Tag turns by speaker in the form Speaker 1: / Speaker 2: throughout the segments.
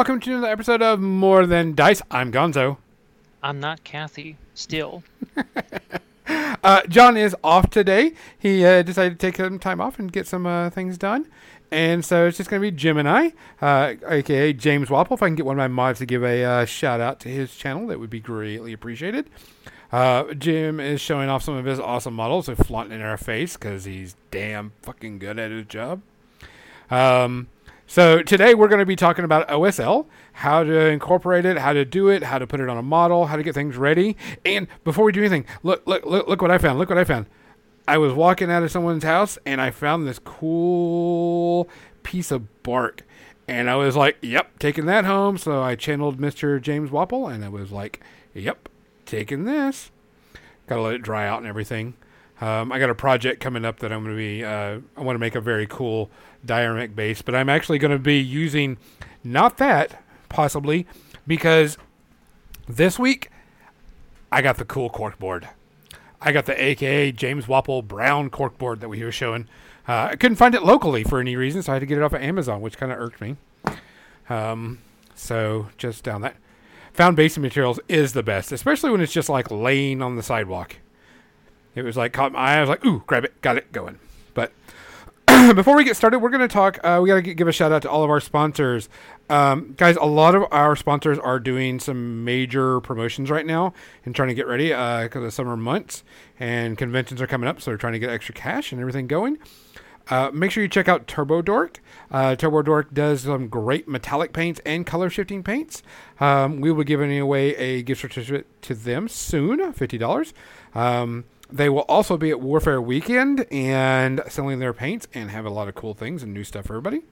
Speaker 1: Welcome to another episode of More Than Dice. I'm Gonzo.
Speaker 2: I'm not Kathy. Still.
Speaker 1: Uh, John is off today. He uh, decided to take some time off and get some uh, things done. And so it's just going to be Jim and I, uh, aka James Wappel. If I can get one of my mods to give a uh, shout out to his channel, that would be greatly appreciated. Uh, Jim is showing off some of his awesome models, so flaunting in our face because he's damn fucking good at his job. Um, so today we're going to be talking about OSL, how to incorporate it, how to do it, how to put it on a model, how to get things ready. And before we do anything, look, look, look, look what I found. Look what I found. I was walking out of someone's house and I found this cool piece of bark. And I was like, yep, taking that home. So I channeled Mr. James Wappel and I was like, yep, taking this. Got to let it dry out and everything. Um, I got a project coming up that I'm going to be, uh, I want to make a very cool dioramic base, but I'm actually going to be using not that, possibly, because this week I got the cool cork board. I got the AKA James Wappel brown cork board that we were showing. Uh, I couldn't find it locally for any reason, so I had to get it off of Amazon, which kind of irked me. Um, so just down that. Found basic materials is the best, especially when it's just like laying on the sidewalk. It was like caught my eye. I was like, ooh, grab it, got it, going. Before we get started, we're going to talk. Uh, we got to give a shout out to all of our sponsors, um, guys. A lot of our sponsors are doing some major promotions right now and trying to get ready because of the summer months and conventions are coming up, so they're trying to get extra cash and everything going. Uh, make sure you check out Turbo Dork. Uh, Turbo Dork does some great metallic paints and color shifting paints. Um, we will be giving away a gift certificate to them soon, fifty dollars. Um, they will also be at Warfare Weekend and selling their paints and have a lot of cool things and new stuff for everybody.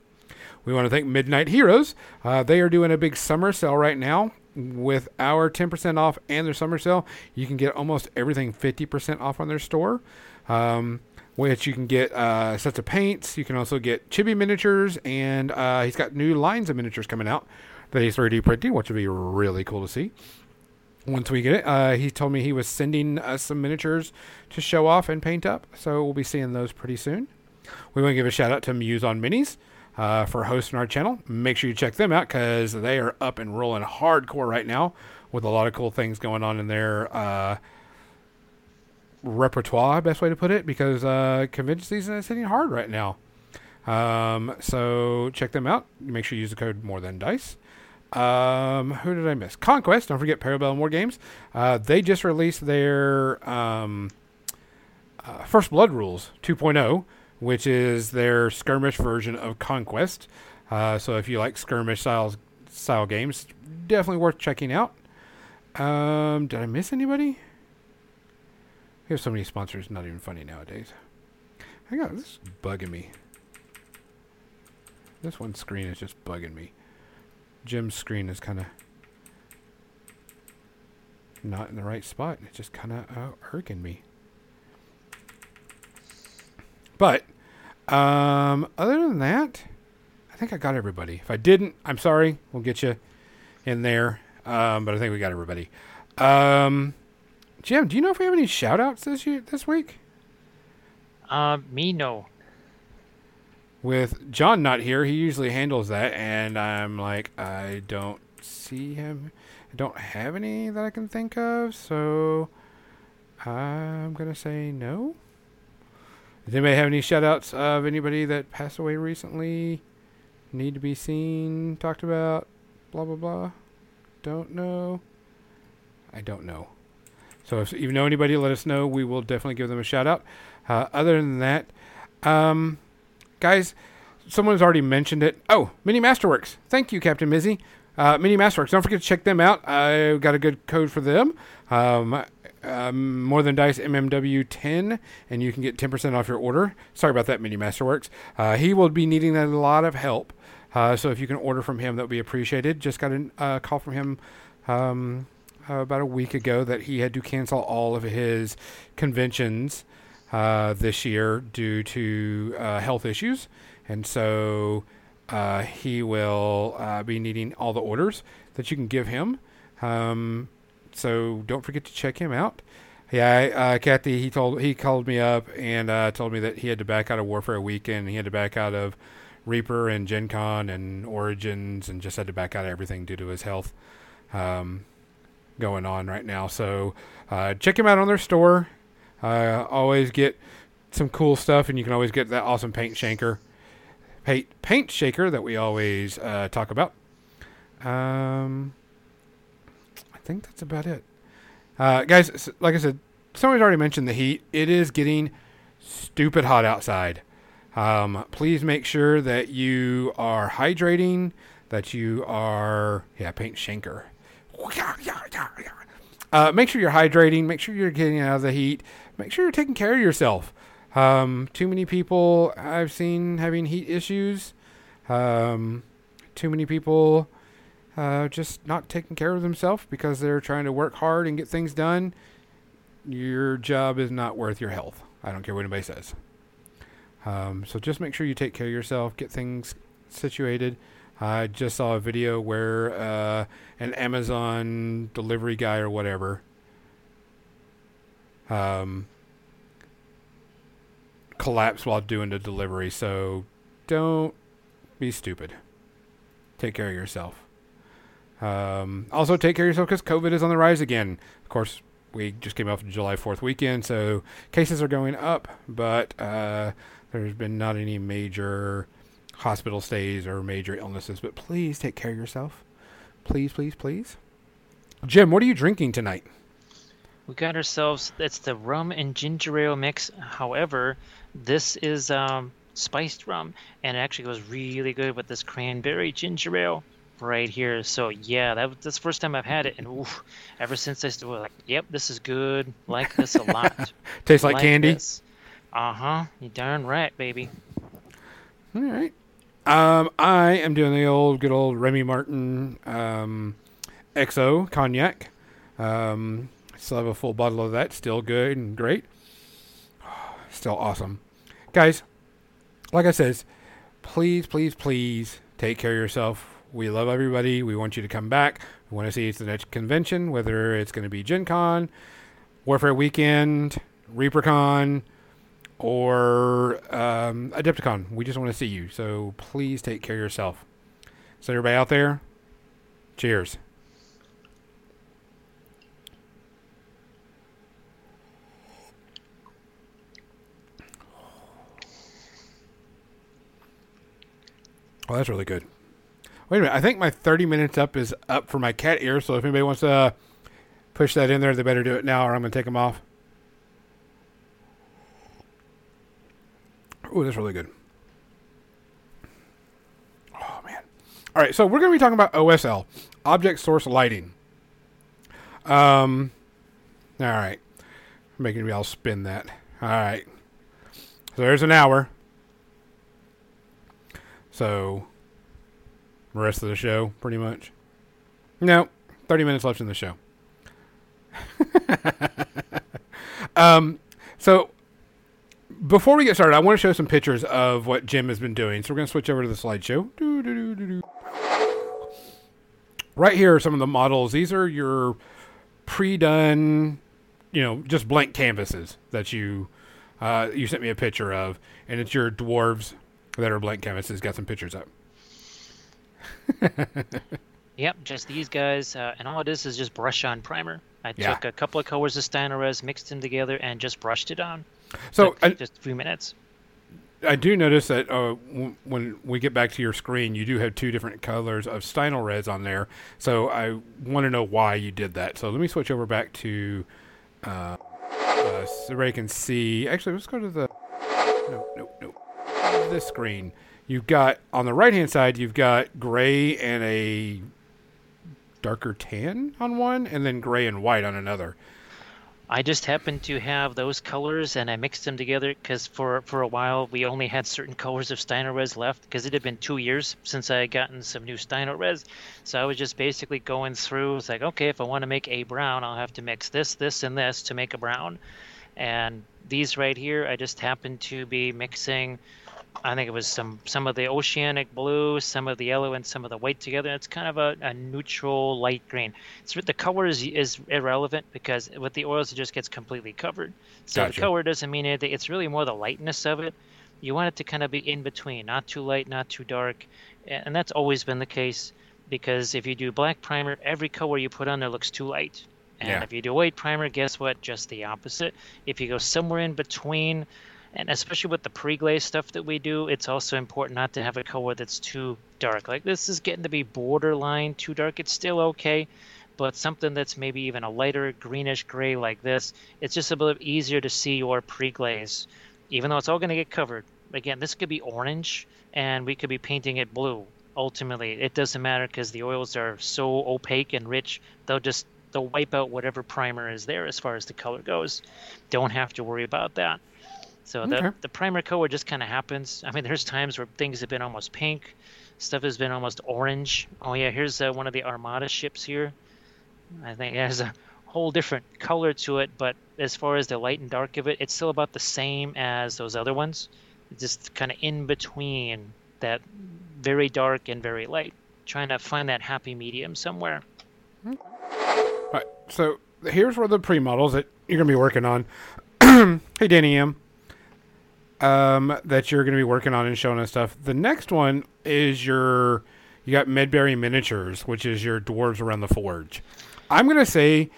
Speaker 1: We want to thank Midnight Heroes. Uh, they are doing a big summer sale right now with our 10% off and their summer sale. You can get almost everything 50% off on their store, um, which you can get uh, sets of paints. You can also get chibi miniatures, and uh, he's got new lines of miniatures coming out that he's 3D printing, which will be really cool to see once we get it. Uh, he told me he was sending us some miniatures to show off and paint up, so we'll be seeing those pretty soon. We want to give a shout out to Muse on Minis uh, for hosting our channel. Make sure you check them out because they are up and rolling hardcore right now with a lot of cool things going on in their uh, repertoire, best way to put it, because uh, convention season is hitting hard right now. Um, so check them out. Make sure you use the code More Than Dice. Um, who did I miss? Conquest. Don't forget Parabellum War Games. Uh, they just released their um, uh, First Blood Rules 2.0, which is their skirmish version of Conquest. Uh, so if you like skirmish styles style games, definitely worth checking out. Um, did I miss anybody? We have so many sponsors, not even funny nowadays. Hang on, this is bugging me. This one screen is just bugging me. Jim's screen is kind of not in the right spot. It's just kind of uh, irking me. But um, other than that, I think I got everybody. If I didn't, I'm sorry. We'll get you in there. Um, but I think we got everybody. Um, Jim, do you know if we have any shout outs this year, this week?
Speaker 2: Uh, me no.
Speaker 1: With John not here, he usually handles that, and I'm like, I don't see him. I don't have any that I can think of, so I'm gonna say no. Does anybody have any shout outs of anybody that passed away recently? Need to be seen, talked about, blah blah blah. Don't know. I don't know. So if you know anybody, let us know. We will definitely give them a shout out. Uh, other than that, um, guys, someone's already mentioned it. Oh, Mini Masterworks. Thank you, Captain Mizzy. Uh, Mini Masterworks. Don't forget to check them out. I got a good code for them. Um, um, more than dice MMW 10, and you can get 10% off your order. Sorry about that, Mini Masterworks. Uh, he will be needing a lot of help. Uh, so if you can order from him, that would be appreciated. Just got a uh, call from him um, about a week ago that he had to cancel all of his conventions uh, this year due to uh, health issues, and so uh, he will uh, be needing all the orders that you can give him. Um, so don't forget to check him out. Yeah, uh, Kathy, he told he called me up and uh, told me that he had to back out of Warfare Weekend. He had to back out of Reaper and Gen Con and Origins and just had to back out of everything due to his health um, going on right now. So uh, check him out on their store. Uh, always get some cool stuff, and you can always get that awesome paint shaker, paint paint shaker that we always uh, talk about. Um, I think that's about it, uh, guys. Like I said, somebody's already mentioned the heat. It is getting stupid hot outside. Um, please make sure that you are hydrating, that you are yeah paint shanker. Uh, make sure you're hydrating. Make sure you're getting out of the heat. Make sure you're taking care of yourself. Um, too many people I've seen having heat issues. Um, too many people uh, just not taking care of themselves because they're trying to work hard and get things done. Your job is not worth your health. I don't care what anybody says. Um, so just make sure you take care of yourself, get things situated. I just saw a video where uh, an Amazon delivery guy or whatever um, collapsed while doing the delivery. So don't be stupid. Take care of yourself. Um, also, take care of yourself because COVID is on the rise again. Of course, we just came off July 4th weekend, so cases are going up, but uh, there's been not any major hospital stays or major illnesses. But please take care of yourself. Please, please, please. Jim, what are you drinking tonight?
Speaker 2: We got ourselves. It's the rum and ginger ale mix. However, this is um, spiced rum, and it actually goes really good with this cranberry ginger ale right here. So yeah, that was- that's the first time I've had it, and oof, ever since I was like, yep, this is good. Like this a lot.
Speaker 1: Tastes like, candy.
Speaker 2: Uh huh. You darn right, baby.
Speaker 1: All right. Um, I am doing the old, good old Remy Martin um, XO cognac. Um, still have a full bottle of that. Still good and great. Still awesome. Guys, like I says, please, please, please take care of yourself. We love everybody. We want you to come back. We want to see you at the next convention, whether it's going to be Gen Con, Warfare Weekend, ReaperCon, or um, Adepticon. We just want to see you. So please take care of yourself. So everybody out there, cheers. Oh, that's really good. Wait a minute. I think my 30 minutes up is up for my cat ear. So if anybody wants to uh, push that in there, they better do it now or I'm going to take them off. Oh, that's really good. Oh man! All right, so we're going to be talking about OSL, Object Source Lighting. Um, all right, making me all spin that. All right, so there's an hour. So, rest of the show, pretty much. No, thirty minutes left in the show. um, so before we get started, I want to show some pictures of what Jim has been doing. So we're going to switch over to the slideshow. Right here are some of the models. These are your pre-done, you know, just blank canvases that you uh, you sent me a picture of, and it's your dwarves that are blank canvases. Got some pictures up.
Speaker 2: Yep, just these guys, uh, and all it is is just brush on primer. I
Speaker 1: Yeah.
Speaker 2: took a couple of colors of Stynylrez, mixed them together, and just brushed it on.
Speaker 1: So I,
Speaker 2: just a few minutes.
Speaker 1: I do notice that uh, w- when we get back to your screen, you do have two different colors of Stynylrez on there. So I want to know why you did that. So let me switch over back to uh, uh, so everybody can see. Actually, let's go to the no, no, no. This screen. You've got on the right hand side. You've got gray and a darker tan on one, and then gray and white on another.
Speaker 2: I just happened to have those colors, and I mixed them together because for for a while we only had certain colors of Stynylrez left because it had been two years since I had gotten some new Stynylrez. So I was just basically going through. It's like, okay, if I want to make a brown, I'll have to mix this, this, and this to make a brown. And these right here, I just happened to be mixing. I think it was some some of the oceanic blue, some of the yellow, and some of the white together. It's kind of a, a neutral light green. It's the color is, is irrelevant because with the oils it just gets completely covered. So
Speaker 1: Gotcha.
Speaker 2: the color doesn't mean anything. It's really more the lightness of it You want it to kind of be in between, not too light, not too dark. And that's always been the case because if you do black primer, every color you put on there looks too light. And
Speaker 1: Yeah.
Speaker 2: if you do white primer, guess what? Just the opposite. If you go somewhere in between, and especially with the pre-glaze stuff that we do, it's also important not to have a color that's too dark. Like this is getting to be borderline too dark. It's still okay, but something that's maybe even a lighter greenish gray like this, it's just a bit easier to see your pre-glaze, even though it's all going to get covered. Again, this could be orange, and we could be painting it blue. Ultimately, it doesn't matter because the oils are so opaque and rich. They'll just they'll wipe out whatever primer is there as far as the color goes. Don't have to worry about that. So
Speaker 1: Okay.
Speaker 2: the the primer color just kind of happens. I mean, there's times where things have been almost pink, stuff has been almost orange. Oh yeah, here's uh, one of the Armada ships here. I think it has a whole different color to it, but as far as the light and dark of it, it's still about the same as those other ones. It's just kind of in between that very dark and very light, trying to find that happy medium somewhere.
Speaker 1: Right. So here's where the pre-models that you're gonna be working on. hey, Danny M. Um, that you're gonna be working on and showing us stuff. The next one is your you got Medbury miniatures, which is your dwarves around the forge. I'm gonna say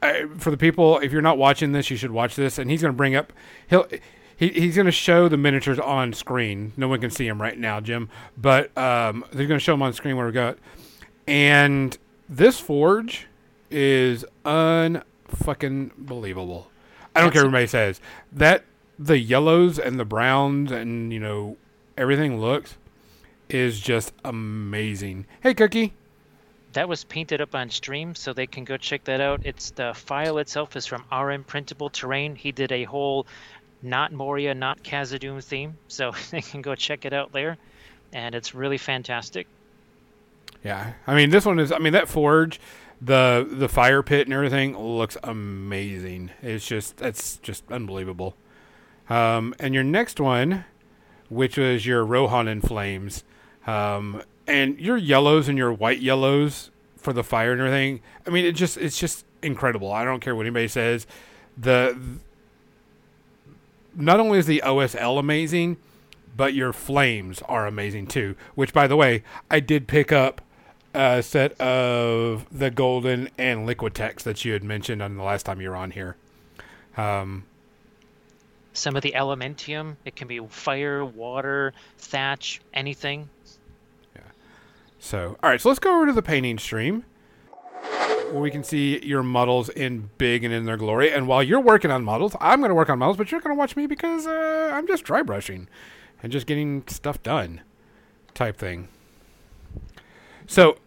Speaker 1: uh, for the people, if you're not watching this, you should watch this. And he's gonna bring up he'll. He, he's going to show the miniatures on screen. No one can see him right now, Jim. But um, they're going to show them on screen where we got. And this forge is unfucking believable. I don't care what anybody says. That the yellows and the browns and you know everything looks is just amazing. Hey, Cookie.
Speaker 2: That was painted up on stream, so they can go check that out. It's the file itself is from RM Printable Terrain. He did a whole not Moria, not Khazad-dûm theme, so they can go check it out there, and it's really fantastic.
Speaker 1: Yeah, I mean this one is. I mean that forge, the the fire pit and everything looks amazing. It's just that's just unbelievable. Um, and your next one, which was your Rohan in flames, um, and your yellows and your white yellows for the fire and everything. I mean it just it's just incredible. I don't care what anybody says. The not only is the OSL amazing, but your flames are amazing too. Which, by the way, I did pick up a set of the golden and liquitex that you had mentioned on the last time you were on here. Um,
Speaker 2: Some of the Elementium, it can be fire, water, thatch, anything. Yeah.
Speaker 1: So, all right, so let's go over to the painting stream where we can see your models in big and in their glory. And while you're working on models, I'm going to work on models, but you're going to watch me because uh, I'm just dry brushing and just getting stuff done, type thing. So,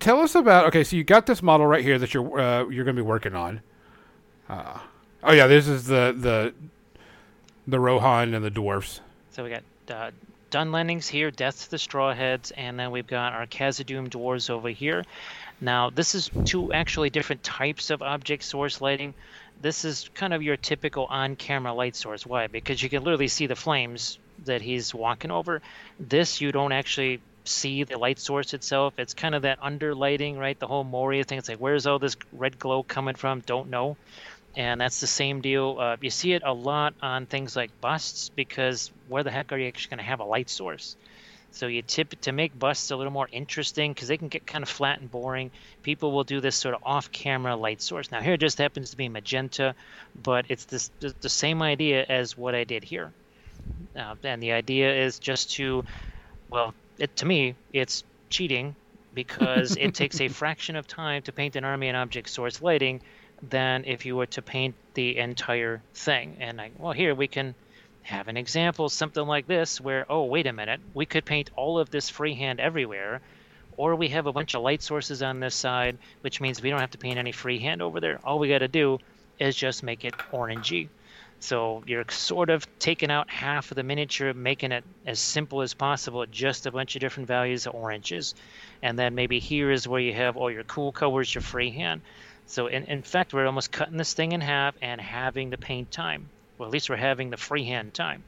Speaker 1: tell us about. Okay, so you got this model right here that you're uh, you're going to be working on. Uh, oh yeah, this is the the the Rohan and the dwarfs.
Speaker 2: So we got uh, Dunlendings here, Death to the Strawheads, and then we've got our Khazad-dûm dwarves over here. Now, this is two actually different types of object source lighting. This is kind of your typical on-camera light source. Why? Because you can literally see the flames that he's walking over. This, you don't actually see the light source itself. It's kind of that under lighting, right? The whole Moria thing. It's like, where's all this red glow coming from? Don't know and that's the same deal. Uh, you see it a lot on things like busts because where the heck are you actually going to have a light source? So you tip to make busts a little more interesting because they can get kind of flat and boring. People will do this sort of off-camera light source. Now here it just happens to be magenta, but it's this the, the same idea as what I did here. Uh, and the idea is just to, well, it to me it's cheating because it takes a fraction of time to paint an army and object source lighting than if you were to paint the entire thing. And I, well, here we can have an example, something like this, where, oh, wait a minute, we could paint all of this freehand everywhere, or we have a bunch of light sources on this side, which means we don't have to paint any freehand over there. All we got to do is just make it orangey. So you're sort of taking out half of the miniature, making it as simple as possible, just a bunch of different values of oranges. And then maybe here is where you have all your cool colors, your freehand. So in, in fact, we're almost cutting this thing in half and having the paint time. Well, at least we're having the freehand time.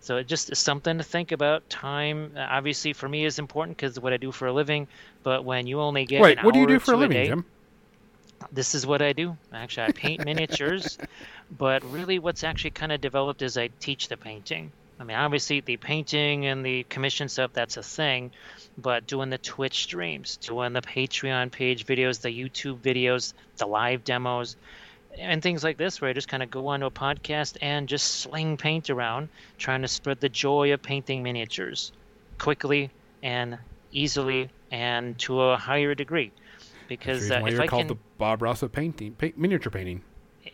Speaker 2: So it just is something to think about. Time, uh, obviously, for me is important because what I do for a living. But when you only get
Speaker 1: Wait, what do you do for a living,
Speaker 2: day,
Speaker 1: Jim?
Speaker 2: this is what I do. Actually, I paint miniatures, but really what's actually kind of developed is I teach the painting. I mean, obviously the painting and the commission stuff, that's a thing, but doing the Twitch streams, doing the Patreon page videos, the YouTube videos, the live demos, and things like this, where I just kind of go onto a podcast and just sling paint around, trying to spread the joy of painting miniatures quickly and easily and to a higher degree. Because
Speaker 1: That's the reason
Speaker 2: uh,
Speaker 1: why
Speaker 2: if
Speaker 1: you're
Speaker 2: I
Speaker 1: called
Speaker 2: can,
Speaker 1: the Bob Ross of painting, paint, miniature painting.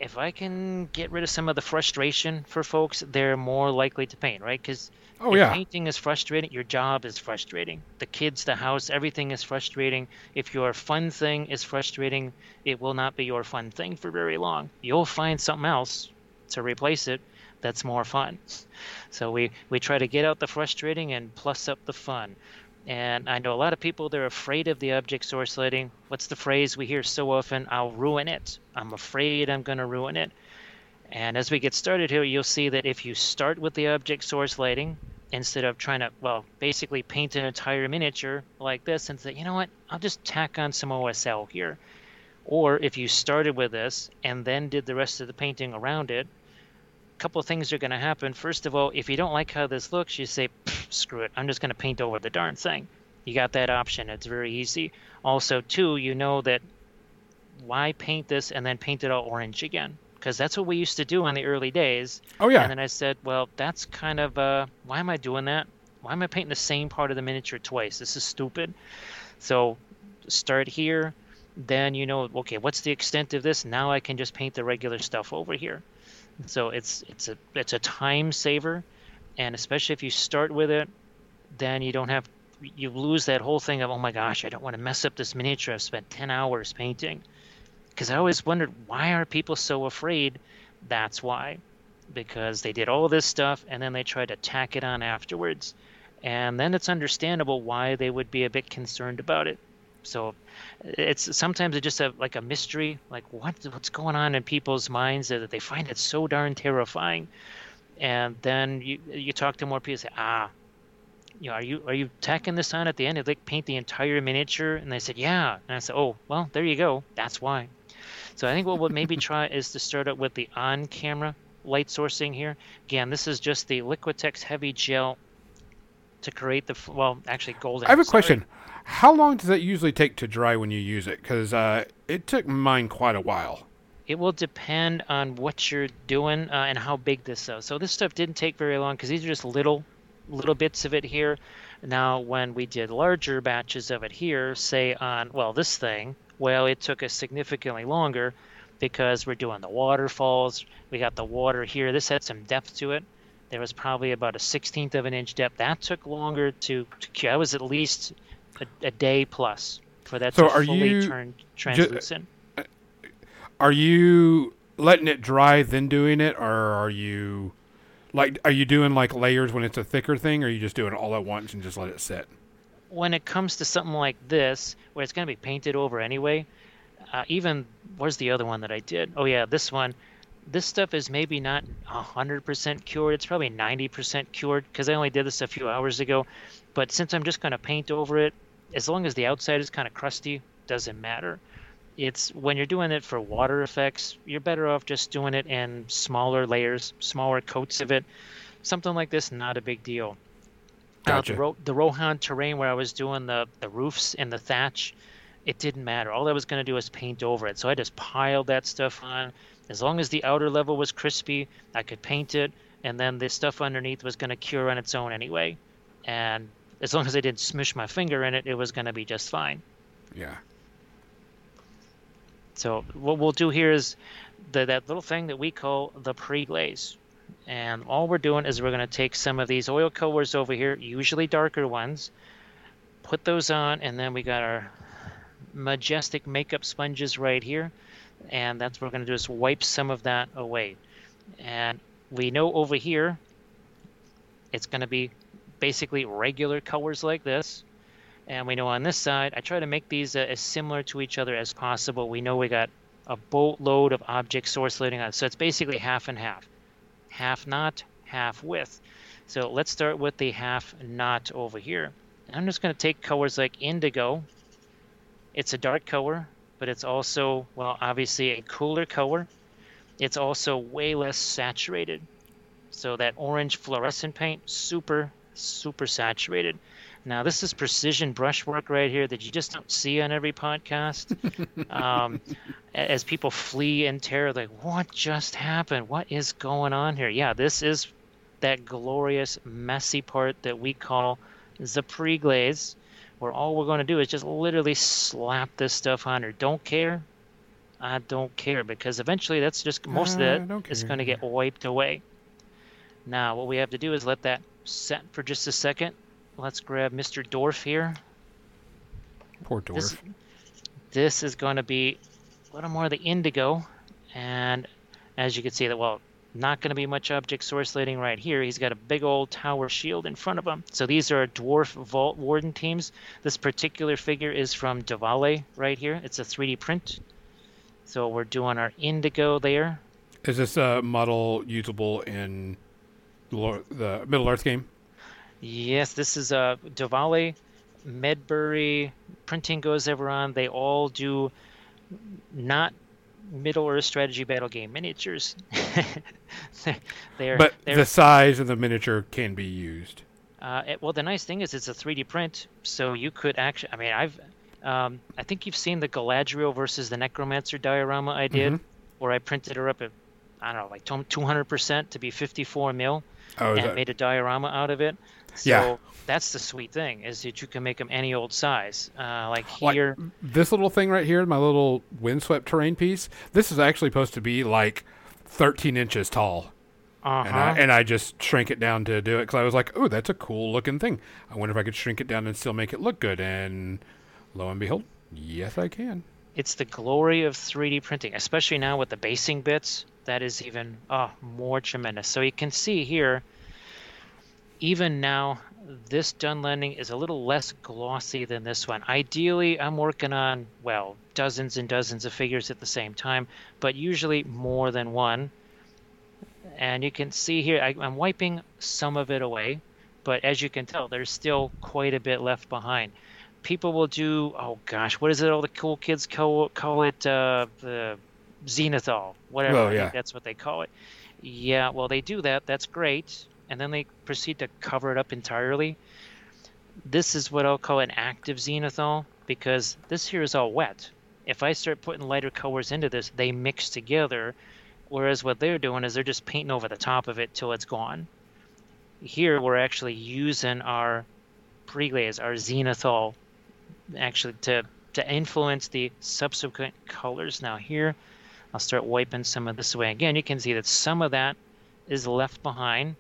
Speaker 2: If I can get rid of some of the frustration for folks, they're more likely to paint, right? Because
Speaker 1: Oh
Speaker 2: if
Speaker 1: yeah,
Speaker 2: painting is frustrating, your job is frustrating. The kids, the house, everything is frustrating. If your fun thing is frustrating, it will not be your fun thing for very long. You'll find something else to replace it that's more fun. So we, we try to get out the frustrating and plus up the fun. And I know a lot of people, they're afraid of the object source lighting. What's the phrase we hear so often? I'll ruin it. I'm afraid I'm going to ruin it. And as we get started here, you'll see that if you start with the object source lighting, instead of trying to, well, basically paint an entire miniature like this and say, you know what, I'll just tack on some OSL here. Or if you started with this and then did the rest of the painting around it, a couple things are going to happen. First of all, if you don't like how this looks, you say, screw it, I'm just going to paint over the darn thing. You got that option. It's very easy. Also, too, you know that why paint this and then paint it all orange again? Because that's what we used to do in the early days.
Speaker 1: oh yeah.
Speaker 2: And then I said, well, that's kind of, uh, why am I doing that? Why am I painting the same part of the miniature twice? This is stupid. So start here. Then you know, okay, what's the extent of this? Now I can just paint the regular stuff over here. So it's it's a it's a time saver, and especially if you start with it, then you don't have you lose that whole thing of oh my gosh, I don't want to mess up this miniature I've spent ten hours painting. Because I always wondered why are people so afraid? That's why, because they did all this stuff and then they tried to tack it on afterwards, and then it's understandable why they would be a bit concerned about it. So it's sometimes it's just a like a mystery, like what what's going on in people's minds that they find it so darn terrifying. And then you you talk to more people, say, ah, you know, are you are you tacking this on at the end? Did they paint the entire miniature? And they said, yeah. And I said, oh, well, there you go. That's why. So I think what we'll maybe try is to start out with the on-camera light sourcing here. Again, this is just the Liquitex Heavy Gel to create the well, actually golden.
Speaker 1: I have a
Speaker 2: sorry.
Speaker 1: question. How long does that usually take to dry when you use it? Because uh, it took mine quite a while.
Speaker 2: It will depend on what you're doing uh, and how big this is. So this stuff didn't take very long because these are just little, little bits of it here. Now, when we did larger batches of it here, say on well this thing, well it took us significantly longer because we're doing the waterfalls. We got the water here. This had some depth to it. There was probably about a sixteenth of an inch depth. That took longer to. to cure. That was at least a, a day plus for that
Speaker 1: So
Speaker 2: to
Speaker 1: are
Speaker 2: fully
Speaker 1: you
Speaker 2: turn translucent.
Speaker 1: Are you letting it dry then doing it, or are you like are you doing like layers when it's a thicker thing, or are you just doing it all at once and just let it sit?
Speaker 2: when it comes to something like this, where it's going to be painted over anyway, uh, even where's the other one that I did? Oh yeah, this one. This stuff is maybe not hundred percent cured. It's probably ninety percent cured because I only did this a few hours ago. But since I'm just going to paint over it, as long as the outside is kind of crusty, doesn't matter. It's when you're doing it for water effects, you're better off just doing it in smaller layers, smaller coats of it. Something like this, not a big deal. Uh, the, Ro- the Rohan terrain where I was doing the, the roofs and the thatch, it didn't matter. All I was going to do was paint over it. So I just piled that stuff on. As long as the outer level was crispy, I could paint it, and then the stuff underneath was going to cure on its own anyway. And as long as I didn't smush my finger in it, it was going to be just fine.
Speaker 1: Yeah.
Speaker 2: So what we'll do here is the, that little thing that we call the pre-glaze. And all we're doing is we're going to take some of these oil colors over here, usually darker ones, put those on, and then we got our majestic makeup sponges right here. And that's what we're going to do is wipe some of that away. And we know over here, it's going to be basically regular colors like this. And we know on this side, I try to make these uh, as similar to each other as possible. We know we got a boatload of object source lighting on, so it's basically half and half, half not, half with. So let's start with the half not over here. And I'm just going to take colors like indigo. It's a dark color, but it's also, well, obviously a cooler color. It's also way less saturated. So that orange fluorescent paint, super, super saturated. Now, this is precision brushwork right here that you just don't see on every podcast. um, as people flee in terror, like, what just happened? What is going on here? Yeah, this is that glorious, messy part that we call the pre-glaze, where all we're going to do is just literally slap this stuff on her. Don't care. I don't care because eventually that's just most
Speaker 1: I
Speaker 2: of it is going to get wiped away. Now, what we have to do is let that set for just a second. Let's grab Mr. Dorf here.
Speaker 1: Poor dwarf.
Speaker 2: This, this is going to be a little more of the indigo, and as you can see, that well, not going to be much object source lighting right here. He's got a big old tower shield in front of him. So these are dwarf vault warden teams. This particular figure is from Davale right here. It's a 3D print. So we're doing our indigo there.
Speaker 1: Is this uh, model usable in the Middle Earth game?
Speaker 2: Yes, this is uh, Davale, Medbury, Printing Goes Ever On. They all do not Middle Earth strategy battle game miniatures. they're,
Speaker 1: But
Speaker 2: they're,
Speaker 1: the size of the miniature can be used.
Speaker 2: uh, it- well, the nice thing is it's a 3D print, so you could actually. I mean, I've, um, I think you've seen the Galadriel versus the Necromancer diorama I did,
Speaker 1: Mhm.
Speaker 2: where I printed her up at, I don't know, like 200% to be 54 mil.
Speaker 1: Oh,
Speaker 2: and
Speaker 1: that-
Speaker 2: made a diorama out of it. So
Speaker 1: Yeah.
Speaker 2: that's the sweet thing is that you can make them any old size. Uh, like
Speaker 1: Like,
Speaker 2: here,
Speaker 1: this little thing right here, my little windswept terrain piece. This is actually supposed to be like 13 inches tall,
Speaker 2: uh
Speaker 1: and, I, and I just shrank it down to do it because I was like, "Oh, that's a cool looking thing. I wonder if I could shrink it down and still make it look good." And lo and behold, yes, I can.
Speaker 2: it's the glory of 3D printing, especially now with the basing bits. That is even oh, more tremendous. So you can see here, even now, this Dunlending is a little less glossy than this one. Ideally, I'm working on, well, dozens and dozens of figures at the same time, but usually more than one. And you can see here, I, I'm wiping some of it away, but as you can tell, there's still quite a bit left behind. People will do, oh gosh, what is it all the cool kids call, call it? Uh, the Zenithal, whatever. Think
Speaker 1: yeah.
Speaker 2: that's what they call it. Yeah, well, they do that. That's great. And then they proceed to cover it up entirely. This is what I'll call an active zenithal because this here is all wet. If I start putting lighter colors into this, they mix together. Whereas what they're doing is they're just painting over the top of it till it's gone. Here we're actually using our pre-glaze, our zenithal, actually to to influence the subsequent colors. Now here, I'll start wiping some of this away. Again, you can see that some of that is left behind.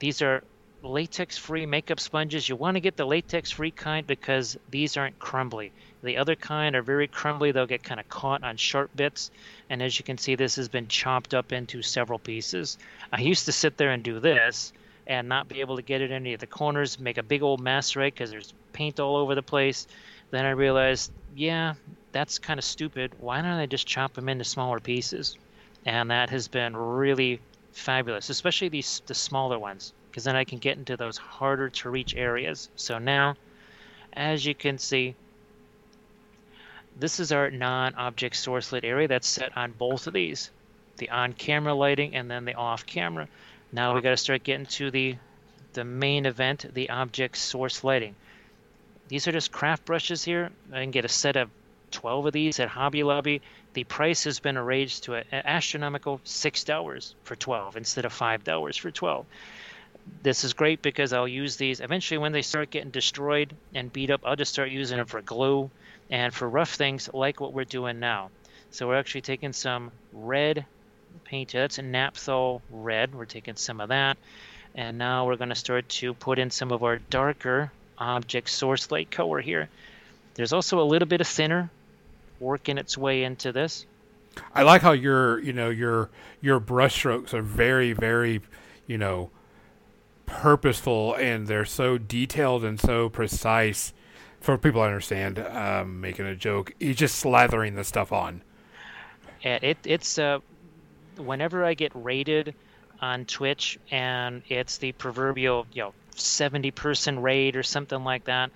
Speaker 2: These are latex-free makeup sponges. You want to get the latex-free kind because these aren't crumbly. The other kind are very crumbly. They'll get kind of caught on sharp bits. And as you can see, this has been chopped up into several pieces. I used to sit there and do this and not be able to get it any of the corners, make a big old mess, right? Because there's paint all over the place. Then I realized, yeah, that's kind of stupid. Why don't I just chop them into smaller pieces? And that has been really fabulous, especially these the smaller ones, because then I can get into those harder to reach areas. So now, as you can see, this is our non-object source lit area that's set on both of these, the on-camera lighting and then the off-camera. Now we got to start getting to the the main event, the object source lighting. These are just craft brushes here. I can get a set of 12 of these at Hobby Lobby. The price has been raised to an astronomical $6 for 12 instead of $5 for 12. This is great because I'll use these eventually when they start getting destroyed and beat up. I'll just start using them for glue and for rough things like what we're doing now. So we're actually taking some red paint. That's a Naphthol red. We're taking some of that. And now we're going to start to put in some of our darker object source light color here. There's also a little bit of thinner working its way into this.
Speaker 1: I like how your you know your your brush strokes are very very you know purposeful and they're so detailed and so precise for people to understand. Um, making a joke, he's just slathering the stuff on.
Speaker 2: And it it's uh, whenever I get rated on Twitch and it's the proverbial you know 70 person raid or something like that.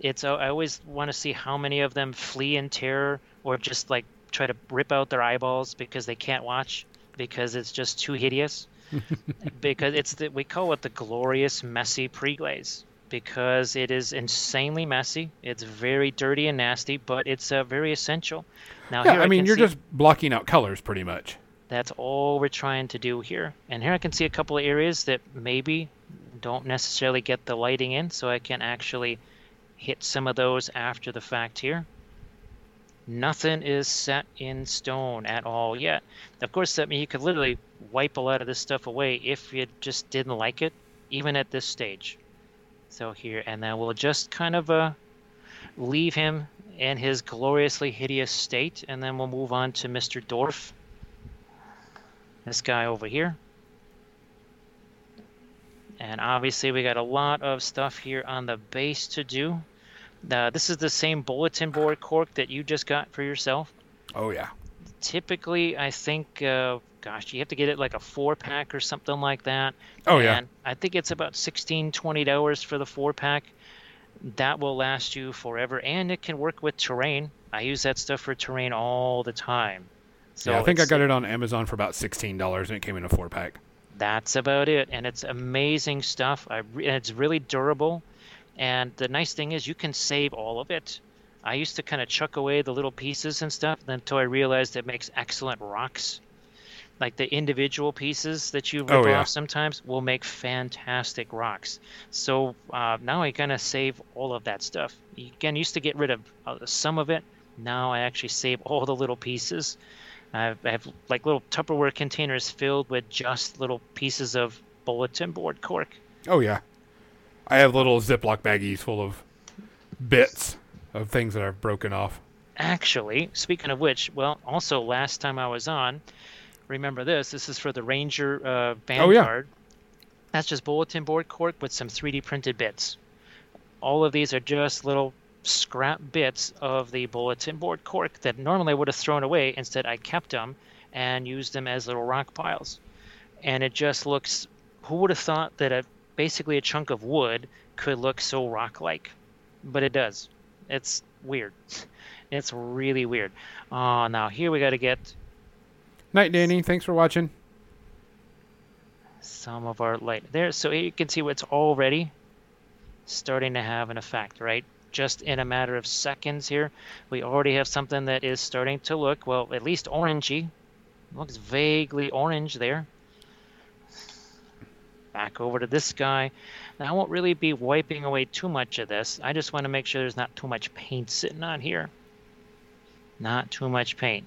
Speaker 2: It's I always want to see how many of them flee in terror or just like try to rip out their eyeballs because they can't watch because it's just too hideous. because it's the, we call it the glorious messy pre-glaze because it is insanely messy. It's very dirty and nasty, but it's uh, very essential.
Speaker 1: Now, yeah, I, I mean, you're see, just blocking out colors pretty much.
Speaker 2: That's all we're trying to do here. And here I can see a couple of areas that maybe don't necessarily get the lighting in, so I can actually hit some of those after the fact here. Nothing is set in stone at all yet. Of course, that means you could literally wipe a lot of this stuff away if you just didn't like it, even at this stage. So here, and then we'll just kind of uh, leave him in his gloriously hideous state, and then we'll move on to Mr. Dwarf. This guy over here. And obviously we got a lot of stuff here on the base to do. Uh, this is the same bulletin board cork that you just got for yourself.
Speaker 1: Oh, yeah.
Speaker 2: Typically, I think, uh, gosh, you have to get it like a four pack or something like that.
Speaker 1: Oh, and yeah.
Speaker 2: I think it's about 16 $20 for the four pack. That will last you forever, and it can work with terrain. I use that stuff for terrain all the time.
Speaker 1: So yeah, I think I got it on Amazon for about $16 and it came in a four pack.
Speaker 2: That's about it. And it's amazing stuff. I, it's really durable. And the nice thing is you can save all of it. I used to kind of chuck away the little pieces and stuff until I realized it makes excellent rocks. Like the individual pieces that you rip oh, yeah. off sometimes will make fantastic rocks. So uh, now I kind of save all of that stuff. Again, used to get rid of uh, some of it. Now I actually save all the little pieces. I have like little Tupperware containers filled with just little pieces of bulletin board cork.
Speaker 1: Oh yeah. I have little Ziploc baggies full of bits of things that I've broken off.
Speaker 2: Actually, speaking of which, well, also last time I was on, remember this? This is for the Ranger uh, Vanguard. Oh, yeah. That's just bulletin board cork with some 3D printed bits. All of these are just little scrap bits of the bulletin board cork that normally I would have thrown away. Instead, I kept them and used them as little rock piles. And it just looks. Who would have thought that a basically a chunk of wood could look so rock-like, but it does. It's weird. It's really weird. Oh, now here we got to get.
Speaker 1: Night, Danny. Thanks for watching.
Speaker 2: Some of our light there, so you can see what's already starting to have an effect, right? Just in a matter of seconds here, we already have something that is starting to look well, at least orangey. Looks vaguely orange there back over to this guy. Now I won't really be wiping away too much of this. I just want to make sure there's not too much paint sitting on here. Not too much paint.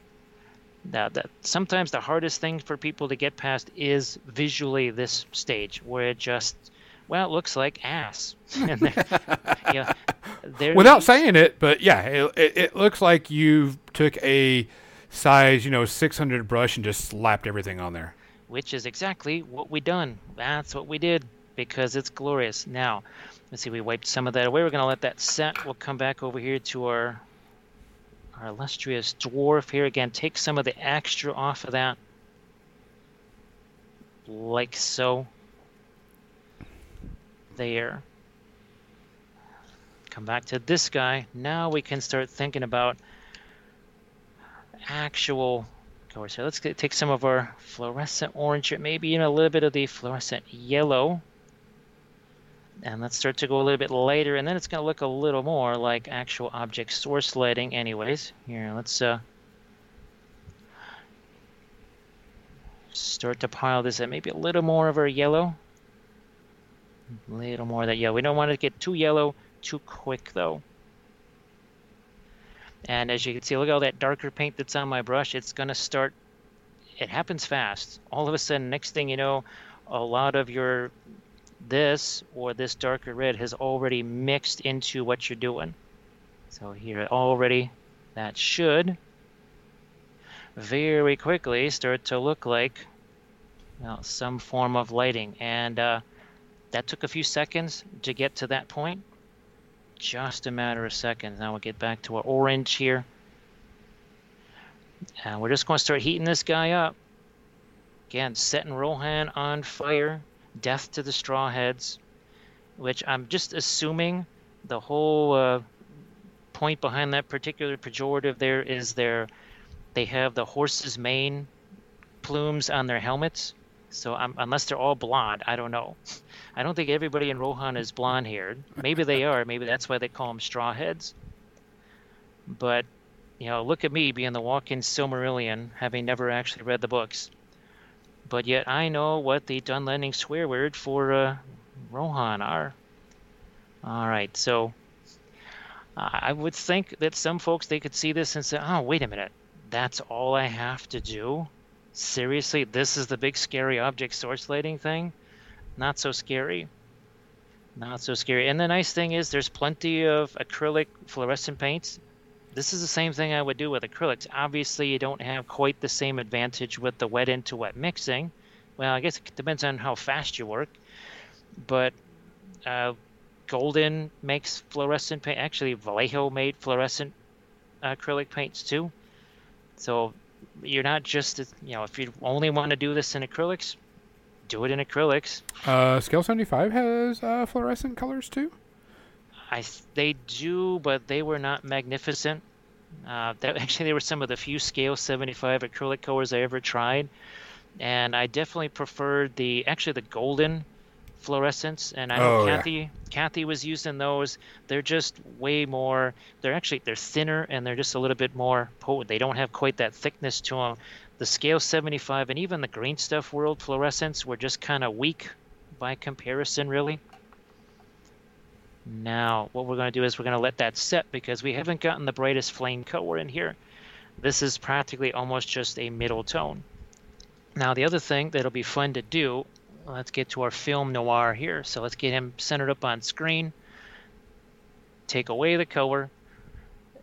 Speaker 2: Now that sometimes the hardest thing for people to get past is visually this stage where it just well, it looks like ass.
Speaker 1: yeah, Without saying it, but yeah, it, it, it looks like you took a size, you know, 600 brush and just slapped everything on there
Speaker 2: which is exactly what we done. That's what we did because it's glorious. Now, let's see, we wiped some of that away. We're going to let that set. We'll come back over here to our our illustrious dwarf here. Again, take some of the extra off of that, like so. There. Come back to this guy. Now we can start thinking about actual over here. Let's get, take some of our fluorescent orange, maybe even a little bit of the fluorescent yellow. And let's start to go a little bit lighter, and then it's going to look a little more like actual object source lighting anyways. Here, let's uh, start to pile this at maybe a little more of our yellow. A little more of that yellow. We don't want to get too yellow too quick, though. And as you can see, look at all that darker paint that's on my brush. It's going to start, it happens fast. All of a sudden, next thing you know, a lot of your this or this darker red has already mixed into what you're doing. So here already, that should very quickly start to look like well, some form of lighting. And uh, that took a few seconds to get to that point just a matter of seconds. Now we'll get back to our orange here. And we're just going to start heating this guy up. Again, setting Rohan on fire. Death to the straw heads. Which I'm just assuming the whole uh, point behind that particular pejorative there is their they have the horse's mane plumes on their helmets. So unless they're all blonde, I don't know. I don't think everybody in Rohan is blonde haired. Maybe they are. Maybe that's why they call them straw heads. But you know, look at me being the walk-in Silmarillion, having never actually read the books. But yet I know what the Dunlending swear word for uh, Rohan are. All right, so I would think that some folks they could see this and say, "Oh, wait a minute, that's all I have to do." Seriously, this is the big scary object source lighting thing? Not so scary. Not so scary. And the nice thing is there's plenty of acrylic fluorescent paints. This is the same thing I would do with acrylics. Obviously, you don't have quite the same advantage with the wet into wet mixing. Well, I guess it depends on how fast you work. But uh, Golden makes fluorescent paint. Actually, Vallejo made fluorescent acrylic paints too. So you're not just you know if you only want to do this in acrylics, do it in acrylics.
Speaker 1: Uh, Scale 75 has uh, fluorescent colors too.
Speaker 2: I they do, but they were not magnificent. Uh, that actually they were some of the few Scale 75 acrylic colors I ever tried, and I definitely preferred the actually the golden fluorescents and i know oh, kathy yeah. kathy was using those. They're just way more they're actually they're thinner and they're just a little bit more potent. They don't have quite that thickness to them the scale 75 and even the green stuff world fluorescents were just kind of weak by comparison really. Now what we're going to do is we're going to let that set because we haven't gotten the brightest flame color in here. This is practically almost just a middle tone. Now the other thing that'll be fun to do let's get to our film noir here. So let's get him centered up on screen. Take away the color.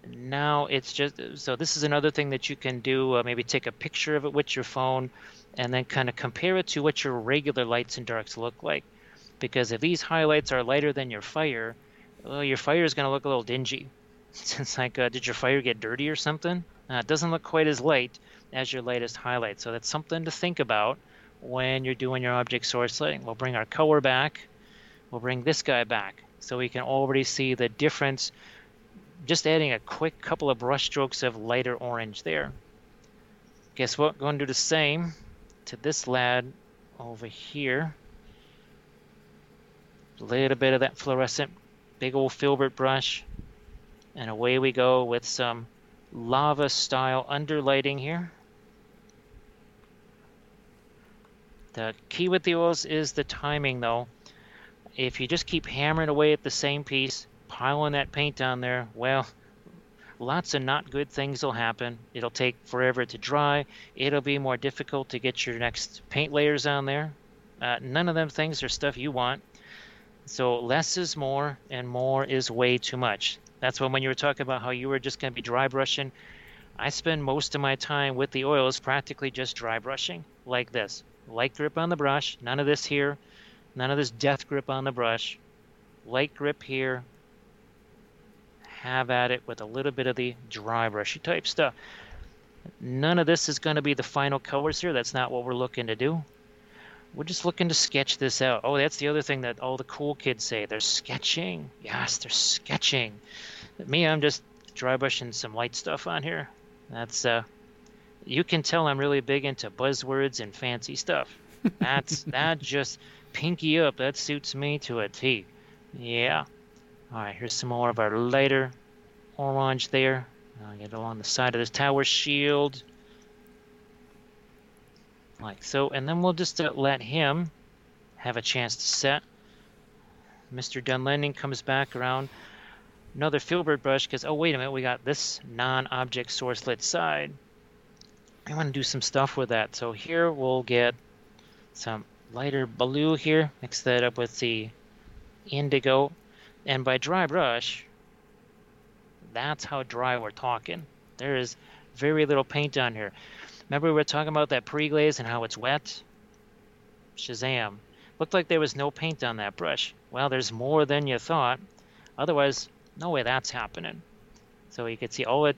Speaker 2: Now it's just so this is another thing that you can do. Uh, maybe take a picture of it with your phone, and then kind of compare it to what your regular lights and darks look like. Because if these highlights are lighter than your fire, well, your fire is going to look a little dingy. It's like, uh, did your fire get dirty or something? Uh, it doesn't look quite as light as your latest highlight. So that's something to think about when you're doing your object source. We'll bring our color back. We'll bring this guy back so we can already see the difference just adding a quick couple of brush strokes of lighter orange there. Guess what? Going to do the same to this lad over here. A little bit of that fluorescent big old filbert brush. And away we go with some lava style underlighting here. The key with the oils is the timing, though. If you just keep hammering away at the same piece, piling that paint on there, well, lots of not good things will happen. It'll take forever to dry. It'll be more difficult to get your next paint layers on there. Uh, none of them things are stuff you want. So less is more, and more is way too much. That's when when you were talking about how you were just going to be dry brushing. I spend most of my time with the oils practically just dry brushing, like this light grip on the brush, none of this here, none of this death grip on the brush, light grip here, have at it with a little bit of the dry brushy type stuff. None of this is going to be the final colors here. That's not what we're looking to do. We're just looking to sketch this out. Oh, that's the other thing that all the cool kids say. They're sketching. Yes, they're sketching. Me, I'm just dry brushing some light stuff on here. That's uh, you can tell I'm really big into buzzwords and fancy stuff. That's that just pinky up. That suits me to a T. Yeah. All right, here's some more of our lighter orange there. I'll get along the side of this tower shield. Like so, and then we'll just uh, let him have a chance to set. Mr. Dunlending comes back around another filbert brush because, oh, wait a minute, we got this non-object source lit side. I want to do some stuff with that. So here we'll get some lighter blue here, mix that up with the indigo. And by dry brush, that's how dry we're talking. There is very little paint on here. Remember we were talking about that pre-glaze and how it's wet? Shazam. Looked like there was no paint on that brush. Well, there's more than you thought. Otherwise, no way that's happening. So you can see all it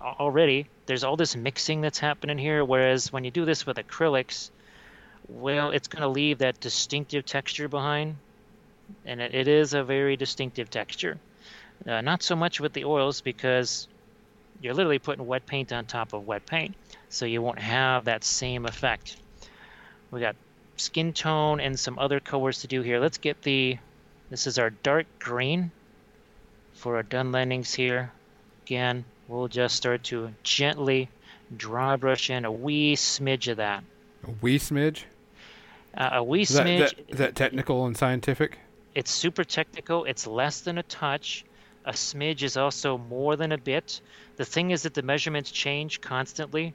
Speaker 2: already there's all this mixing that's happening here whereas when you do this with acrylics well it's going to leave that distinctive texture behind and it, it is a very distinctive texture Uh, not so much with the oils because you're literally putting wet paint on top of wet paint, so you won't have that same effect. We got skin tone and some other colors to do here. Let's get the, this is our dark green for our Dunlendings here. Again, we'll just start to gently dry brush in a wee smidge of that.
Speaker 1: A wee smidge?
Speaker 2: Uh, a wee
Speaker 1: Is that,
Speaker 2: smidge.
Speaker 1: that, is that technical and scientific?
Speaker 2: It's super technical. It's less than a touch. A smidge is also more than a bit. The thing is that the measurements change constantly,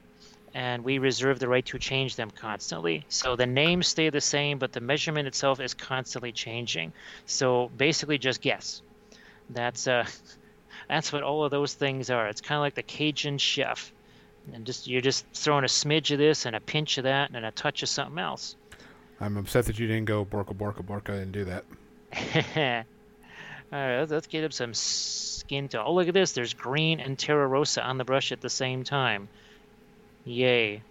Speaker 2: and we reserve the right to change them constantly. So the names stay the same, but the measurement itself is constantly changing. So basically, just guess. That's uh, that's what all of those things are. It's kind of like the Cajun chef, and just you're just throwing a smidge of this and a pinch of that and a touch of something else.
Speaker 1: I'm upset that you didn't go Borka Borka Borka and do that.
Speaker 2: All right, let's, let's get him some skin tone. Oh, look at this. There's green and Terra Rosa on the brush at the same time. Yay.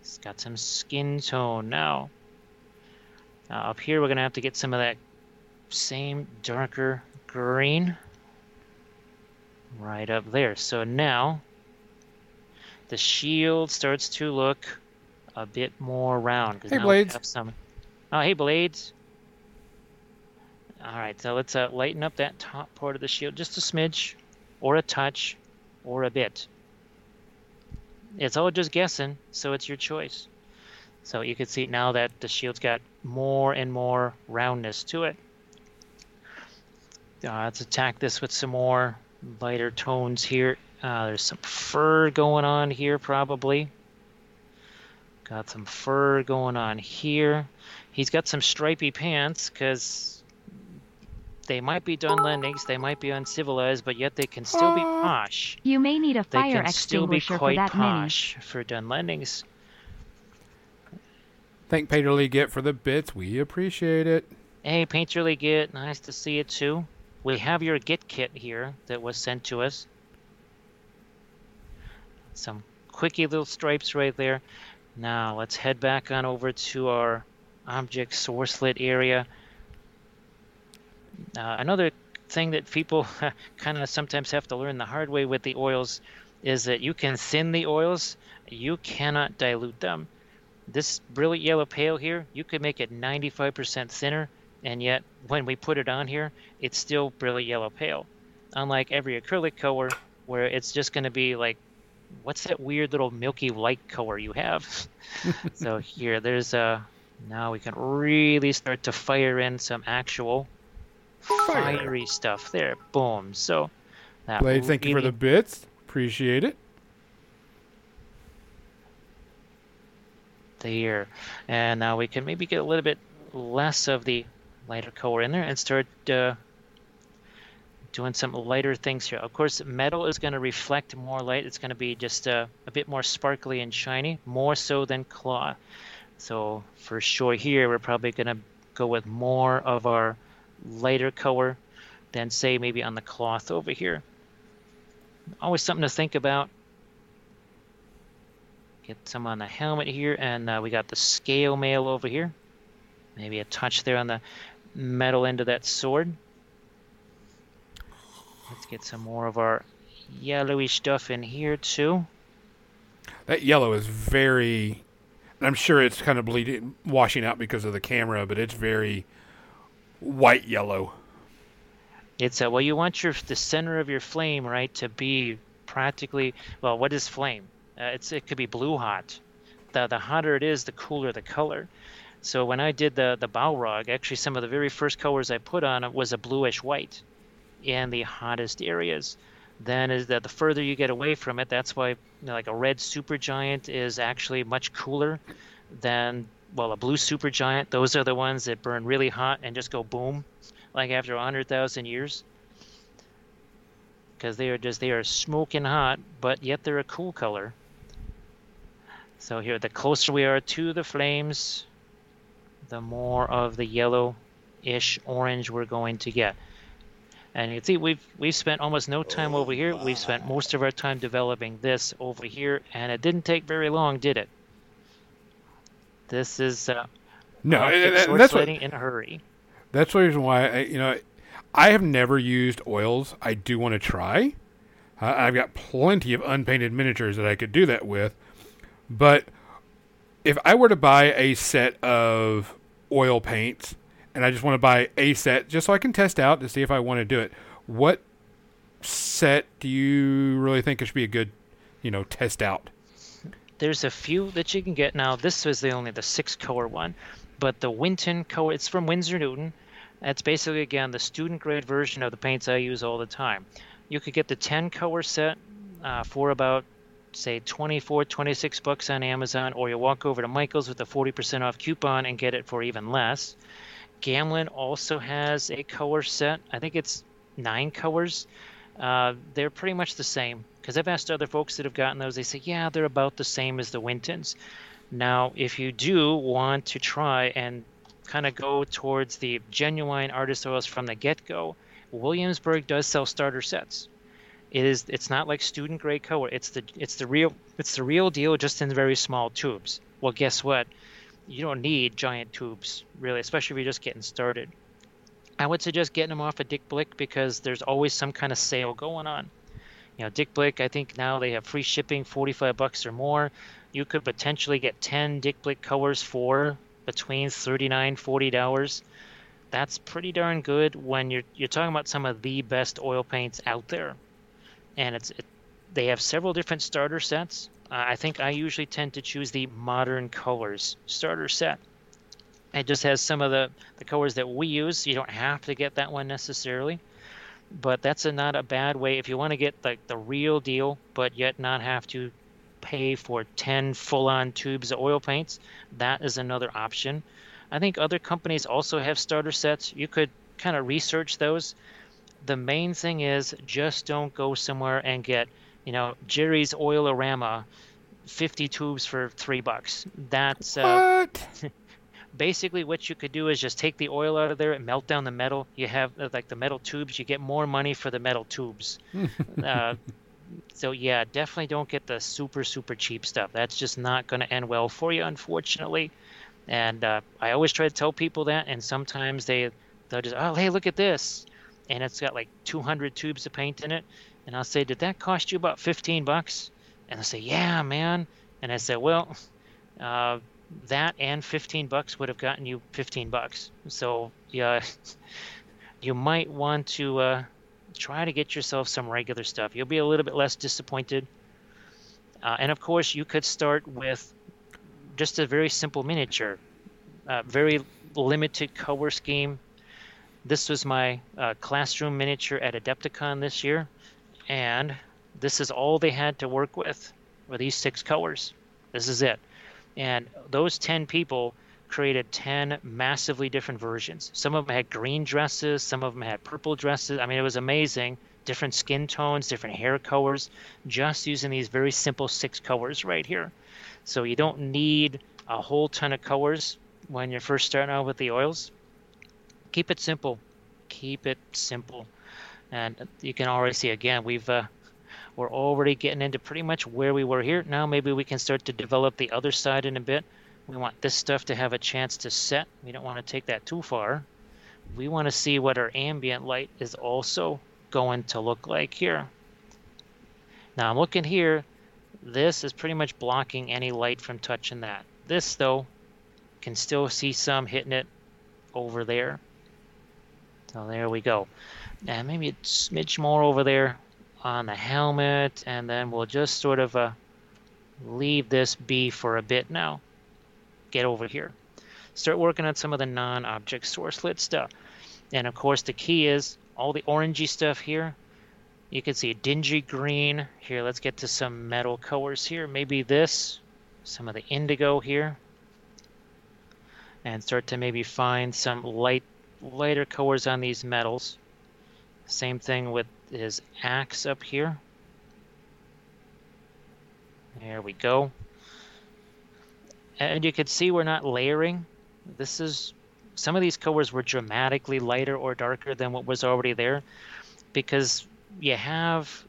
Speaker 2: It's got some skin tone now. Now up here, we're going to have to get some of that same darker green right up there. So now the shield starts to look a bit more round.
Speaker 1: Hey, Blades.
Speaker 2: Some... Oh, hey, Blades. All right, so let's uh, lighten up that top part of the shield just a smidge, or a touch, or a bit. It's all just guessing, so it's your choice. So you can see now that the shield's got more and more roundness to it. Uh, let's attack this with some more lighter tones here. Uh, there's some fur going on here, probably. Got some fur going on here. He's got some stripy pants because they might be Dunlendings, they might be uncivilized, but yet they can still be posh.
Speaker 3: You may need a
Speaker 2: They
Speaker 3: fire
Speaker 2: can still be
Speaker 3: extinguisher for
Speaker 2: quite
Speaker 3: that mini.
Speaker 2: posh for Dunlendings.
Speaker 1: Thank Peter Lee Get for the bits. We appreciate it.
Speaker 2: Hey, Paint Really Get, nice to see you too. We have your Git kit here that was sent to us. Some quickie little stripes right there. Now let's head back on over to our object sourcelet area. Uh, another thing that people kind of sometimes have to learn the hard way with the oils is that you can thin the oils, you cannot dilute them. This brilliant yellow pale here, you could make it 95% thinner, and yet when we put it on here, it's still really yellow pale. Unlike every acrylic color, where it's just going to be like, what's that weird little milky light color you have? so here, there's a. Now we can really start to fire in some actual
Speaker 1: Fire.
Speaker 2: fiery stuff there. Boom. So that
Speaker 1: Blade, thank you for the bits. Appreciate it.
Speaker 2: there. And now we can maybe get a little bit less of the lighter color in there and start uh, doing some lighter things here. Of course, metal is going to reflect more light. It's going to be just uh, a bit more sparkly and shiny, more so than cloth. So for sure here, we're probably going to go with more of our lighter color than say maybe on the cloth over here. Always something to think about. Get some on the helmet here, and uh, we got the scale mail over here. Maybe a touch there on the metal end of that sword. Let's get some more of our yellowy stuff in here too.
Speaker 1: That yellow is very. I'm sure it's kind of bleeding, washing out because of the camera, but it's very white yellow.
Speaker 2: It's a, well, you want your the center of your flame right to be practically well. What is flame? Uh, it's it could be blue hot. The the hotter it is, the cooler the color. So when I did the the Balrog, actually some of the very first colors I put on it was a bluish white, in the hottest areas. Then is that the further you get away from it, that's why you know, like a red supergiant is actually much cooler than well a blue supergiant. Those are the ones that burn really hot and just go boom like after 100,000 years. Because they are just, they are smoking hot, but yet they're a cool color. So here, the closer we are to the flames, the more of the yellow-ish orange we're going to get. And you can see we've we've spent almost no time over here. We've spent most of our time developing this over here, and it didn't take very long, did it? This is uh,
Speaker 1: No, and- and that's what
Speaker 2: in a hurry.
Speaker 1: That's the reason why I, you know I have never used oils. I do want to try. Uh, I've got plenty of unpainted miniatures that I could do that with. But if I were to buy a set of oil paints and I just want to buy a set just so I can test out to see if I want to do it, what set do you really think it should be a good, you know, test out?
Speaker 2: There's a few that you can get now. This was the only the six color one, but the Winton color. It's from Winsor Newton. That's basically again the student grade version of the paints I use all the time. You could get the 10 color set uh, for about say 24 26 bucks on Amazon or you walk over to Michael's with a 40% off coupon and get it for even less. Gamblin also has a color set. I think it's nine colors. Uh, they're pretty much the same because I've asked other folks that have gotten those. They say, yeah, they're about the same as the Wintons. Now, if you do want to try and kind of go towards the genuine artist oils from the get-go, Williamsburg does sell starter sets. It is it's not like student grade color. It's the it's the real it's the real deal just in very small tubes. Well, guess what? You don't need giant tubes really, especially if you're just getting started. I would suggest getting them off of Dick Blick because there's always some kind of sale going on. You know, Dick Blick, I think now they have free shipping, 45 bucks or more. You could potentially get 10 Dick Blick colors for between 39 40 dollars. That's pretty darn good when you're you're talking about some of the best oil paints out there. And it's it, they have several different starter sets. Uh, I think I usually tend to choose the modern colors starter set. It just has some of the, the colors that we use. You don't have to get that one necessarily, but that's a, not a bad way if you want to get like the real deal, but yet not have to pay for 10 full-on tubes of oil paints. That is another option. I think other companies also have starter sets. You could kind of research those. The main thing is just don't go somewhere and get, you know, Jerry's Oilorama, 50 tubes for three bucks. That's
Speaker 1: uh, what?
Speaker 2: basically what you could do is just take the oil out of there and melt down the metal. You have uh, like the metal tubes. You get more money for the metal tubes. uh, so yeah, definitely don't get the super super cheap stuff. That's just not going to end well for you, unfortunately. And uh, I always try to tell people that, and sometimes they they'll just oh hey look at this, and it's got like 200 tubes of paint in it, and I'll say did that cost you about 15 bucks? And they'll say yeah man, and I say well. Uh, that and 15 bucks would have gotten you 15 bucks. So yeah, you might want to uh, try to get yourself some regular stuff. You'll be a little bit less disappointed. Uh, and of course, you could start with just a very simple miniature, uh, very limited color scheme. This was my uh, classroom miniature at Adepticon this year, and this is all they had to work with were these six colors. This is it. And those 10 people created 10 massively different versions. Some of them had green dresses, some of them had purple dresses. I mean, it was amazing. Different skin tones, different hair colors, just using these very simple six colors right here. So you don't need a whole ton of colors when you're first starting out with the oils. Keep it simple. Keep it simple. And you can already see again, we've uh, we're already getting into pretty much where we were here. Now maybe we can start to develop the other side in a bit. We want this stuff to have a chance to set. We don't want to take that too far. We want to see what our ambient light is also going to look like here. Now I'm looking here. This is pretty much blocking any light from touching that. This though, can still see some hitting it over there. So there we go. And maybe a smidge more over there on the helmet, and then we'll just sort of uh, leave this be for a bit now. Get over here. Start working on some of the non-object source lit stuff. And of course, the key is all the orangey stuff here. You can see a dingy green. Here, let's get to some metal colors here. Maybe this, some of the indigo here. And start to maybe find some light, lighter colors on these metals. Same thing with his axe up here. There we go. And you can see we're not layering. This is some of these colors were dramatically lighter or darker than what was already there because you have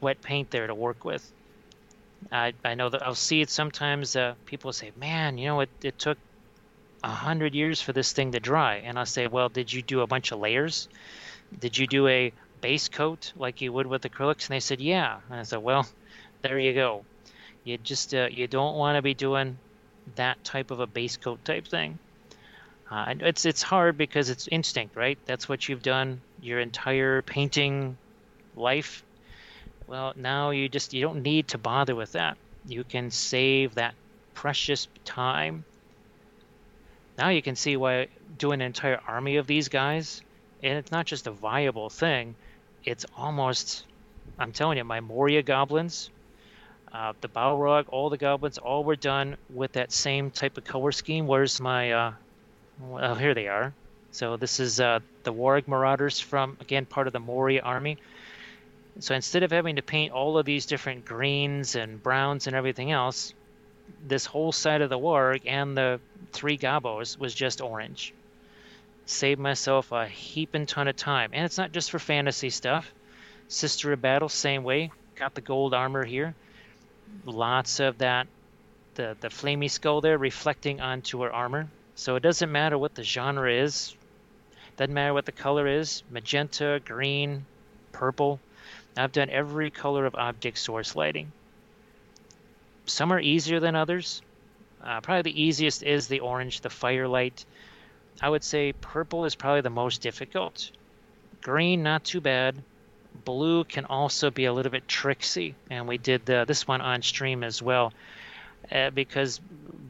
Speaker 2: wet paint there to work with. I, I know that I'll see it sometimes. Uh, people say, "Man, you know, it, it took a hundred years for this thing to dry. And I'll say, well, did you do a bunch of layers? Did you do a base coat like you would with acrylics? And they said, yeah. And I said, well, there you go. You just uh, you don't want to be doing that type of a base coat type thing. Uh, it's it's hard because it's instinct, right? That's what you've done your entire painting life. Well, now you just you don't need to bother with that. You can save that precious time. Now you can see why doing an entire army of these guys, and it's not just a viable thing. It's almost, I'm telling you, my Moria goblins, uh, the Balrog, all the goblins, all were done with that same type of color scheme. Where's my, uh, well, here they are. So this is uh, the Warg Marauders from, again, part of the Moria army. So instead of having to paint all of these different greens and browns and everything else, this whole side of the Warg and the three Gobos was just orange. Saved myself a heaping ton of time. And it's not just for fantasy stuff. Sister of Battle, same way. Got the gold armor here. Lots of that, the, the flamey skull there reflecting onto her armor. So it doesn't matter what the genre is. Doesn't matter what the color is. Magenta, green, purple. I've done every color of object source lighting. Some are easier than others. Uh, probably the easiest is the orange, the firelight. I would say purple is probably the most difficult. Green, not too bad. Blue can also be a little bit tricksy, and we did the, this one on stream as well, uh, because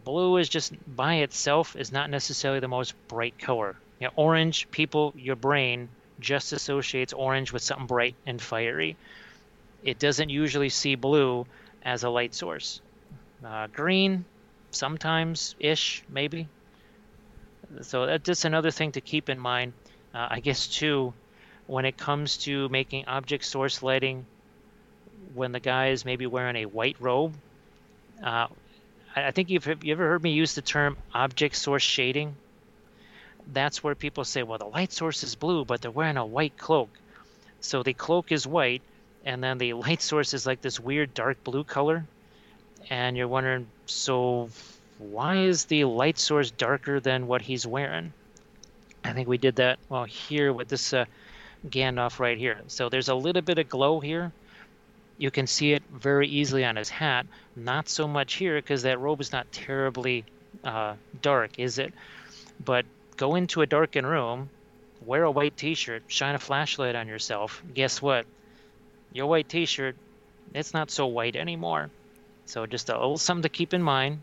Speaker 2: blue is just by itself is not necessarily the most bright color. You know, orange, people, your brain just associates orange with something bright and fiery. It doesn't usually see blue as a light source. Uh, green, sometimes ish, maybe, so that's just another thing to keep in mind. Uh, I guess too, when it comes to making object source lighting, when the guy is maybe wearing a white robe, uh, I think you've you ever heard me use the term object source shading. That's where people say, well, the light source is blue, but they're wearing a white cloak. So the cloak is white, and then the light source is like this weird dark blue color. And you're wondering, so why is the light source darker than what he's wearing? I think we did that well here with this uh, Gandalf right here. So there's a little bit of glow here. You can see it very easily on his hat. Not so much here because that robe is not terribly uh, dark, is it? But go into a darkened room, wear a white t-shirt, shine a flashlight on yourself. Guess what? Your white t-shirt, it's not so white anymore. So just a little something to keep in mind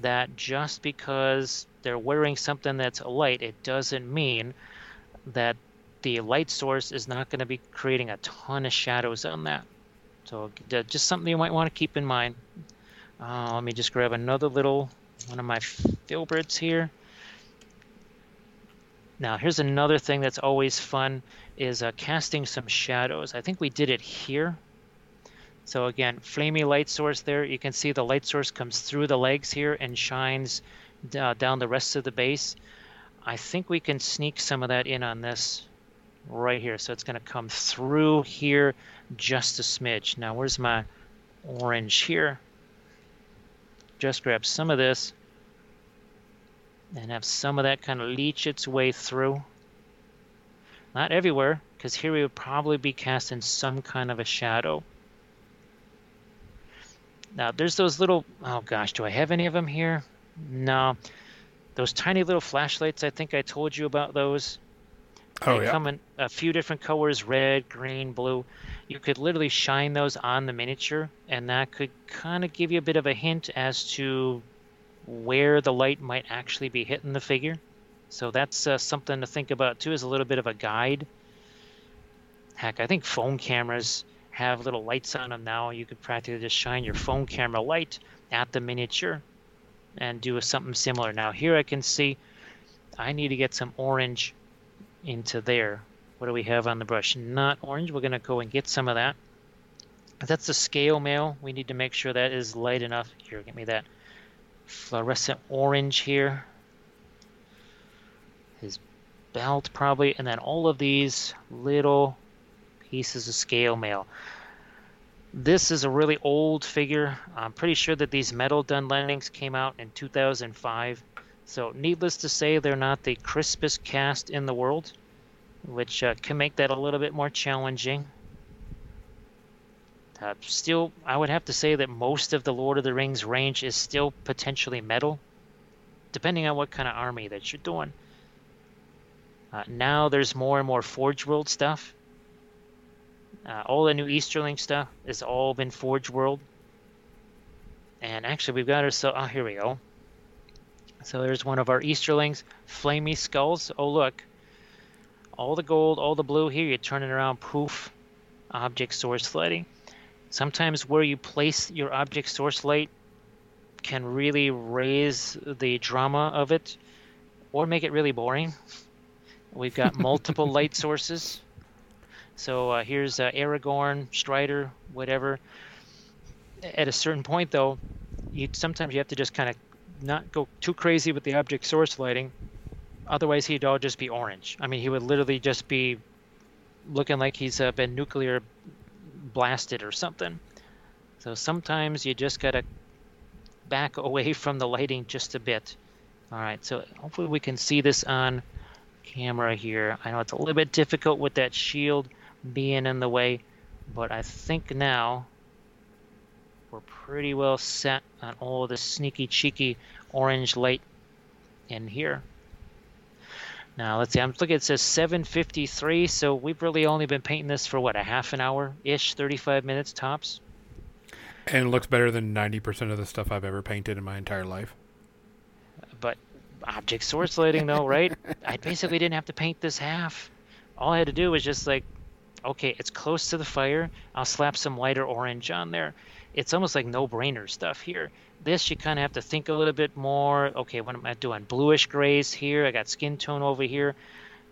Speaker 2: that just because they're wearing something that's a light, it doesn't mean that the light source is not going to be creating a ton of shadows on that. So just something you might want to keep in mind. Uh, let me just grab another little one of my filberts here. Now here's another thing that's always fun is uh, casting some shadows. I think we did it here so again, flamey light source there. You can see the light source comes through the legs here and shines uh, down the rest of the base. I think we can sneak some of that in on this right here. So it's going to come through here just a smidge. Now where's my orange here? Just grab some of this and have some of that kind of leach its way through. Not everywhere, because here we would probably be casting some kind of a shadow. Now, there's those little, oh gosh, do I have any of them here? No. Those tiny little flashlights, I think I told you about those.
Speaker 1: Oh,
Speaker 2: they
Speaker 1: yeah.
Speaker 2: come in a few different colors red, green, blue. You could literally shine those on the miniature, and that could kind of give you a bit of a hint as to where the light might actually be hitting the figure. So that's uh, something to think about too, as a little bit of a guide. Heck, I think phone cameras have little lights on them now. You could practically just shine your phone camera light at the miniature and do something similar. Now here I can see I need to get some orange into there. What do we have on the brush? Not orange. We're going to go and get some of that. That's the scale mail. We need to make sure that is light enough. Here, get me that fluorescent orange here. His belt probably. And then all of these little pieces of scale mail. This is a really old figure. I'm pretty sure that these metal Dunlendings came out in 2005. So, needless to say, they're not the crispest cast in the world, which uh, can make that a little bit more challenging. Uh, still, I would have to say that most of the Lord of the Rings range is still potentially metal, depending on what kind of army that you're doing. Uh, now there's more and more Forge World stuff. Uh, all the new Easterling stuff has all been Forge World. And actually, we've got ourselves. Oh, here we go. So there's one of our Easterlings, Flamey Skulls. Oh, look. All the gold, all the blue here, you turn it around, poof, object source lighting. Sometimes where you place your object source light can really raise the drama of it or make it really boring. We've got multiple light sources. So uh, here's uh, Aragorn, Strider, whatever. At a certain point, though, you sometimes you have to just kind of not go too crazy with the object source lighting. Otherwise, he'd all just be orange. I mean, he would literally just be looking like he's uh, been nuclear blasted or something. So sometimes you just gotta back away from the lighting just a bit. All right, so hopefully we can see this on camera here. I know it's a little bit difficult with that shield being in the way, but I think now we're pretty well set on all the sneaky cheeky orange light in here. Now let's see, I'm looking, it says 753, so we've really only been painting this for what, a half an hour-ish, 35 minutes tops?
Speaker 1: And it looks better than 90% of the stuff I've ever painted in my entire life.
Speaker 2: But object source lighting though, right? I basically didn't have to paint this half. All I had to do was just like, okay, it's close to the fire. I'll slap some lighter orange on there. It's almost like no-brainer stuff here. This you kind of have to think a little bit more. Okay, what am I doing? Bluish grays here. I got skin tone over here.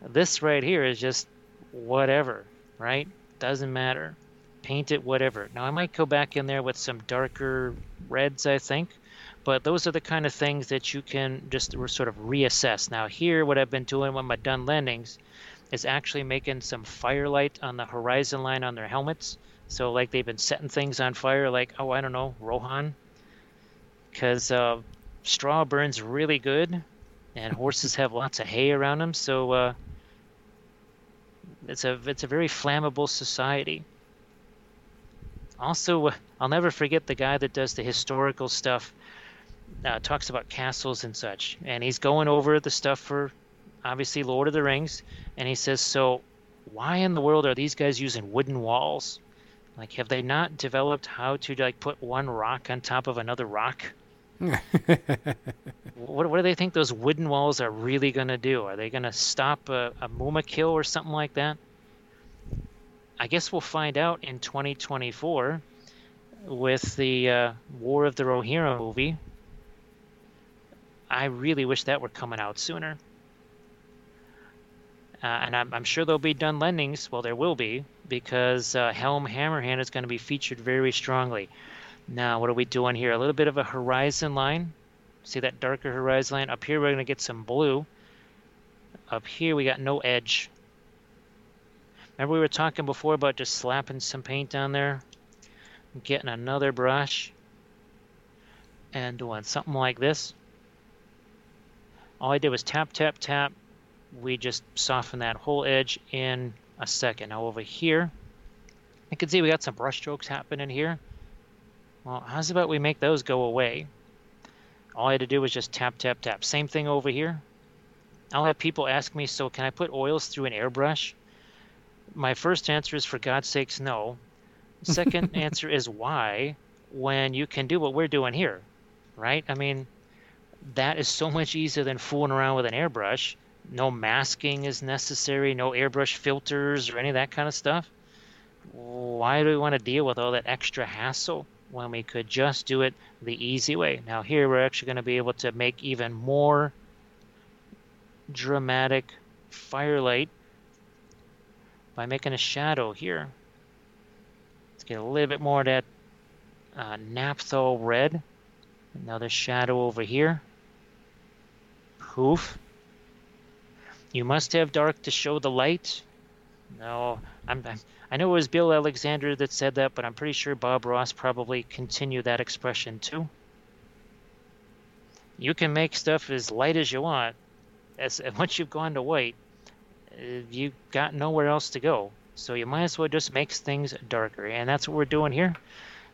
Speaker 2: This right here is just whatever, right? Doesn't matter. Paint it whatever. Now I might go back in there with some darker reds, I think but those are the kind of things that you can just sort of reassess. Now here, what I've been doing with my Dunlendings is actually making some firelight on the horizon line on their helmets. So like they've been setting things on fire, like oh I don't know Rohan, because uh, straw burns really good, and horses have lots of hay around them. So uh, it's a it's a very flammable society. Also, uh, I'll never forget the guy that does the historical stuff uh, talks about castles and such, and he's going over the stuff for obviously Lord of the Rings, and he says, "So, why in the world are these guys using wooden walls? Like, have they not developed how to like put one rock on top of another rock?" what, what do they think those wooden walls are really going to do? Are they going to stop a, a Mumakil or something like that? I guess we'll find out in 2024 with the uh, War of the Rohirrim movie, I really wish that were coming out sooner. Uh, and I'm, I'm, sure there'll be Dunlendings. Well, there will be because uh, Helm Hammerhand is going to be featured very strongly. Now, what are we doing here? A little bit of a horizon line. See that darker horizon line? Up here, we're going to get some blue. Up here, we got no edge. Remember we were talking before about just slapping some paint on there? Getting another brush and doing something like this. All I did was tap, tap, tap. We just soften that whole edge in a second. Now over here, you can see we got some brush strokes happening here. Well, how's about we make those go away? All I had to do was just tap, tap, tap. Same thing over here. I'll have people ask me, so can I put oils through an airbrush? My first answer is, for God's sakes, no. Second answer is why, when you can do what we're doing here, right? I mean, that is so much easier than fooling around with an airbrush. No masking is necessary, no airbrush filters or any of that kind of stuff. Why do we want to deal with all that extra hassle when we could just do it the easy way? Now, here we're actually going to be able to make even more dramatic firelight by making a shadow here. Let's get a little bit more of that uh, naphthol red. Another shadow over here. Poof. You must have dark to show the light. No, I'm, I'm, I know it was Bill Alexander that said that, but I'm pretty sure Bob Ross probably continued that expression too. You can make stuff as light as you want. As once you've gone to white, uh, you've got nowhere else to go. So you might as well just make things darker, and that's what we're doing here.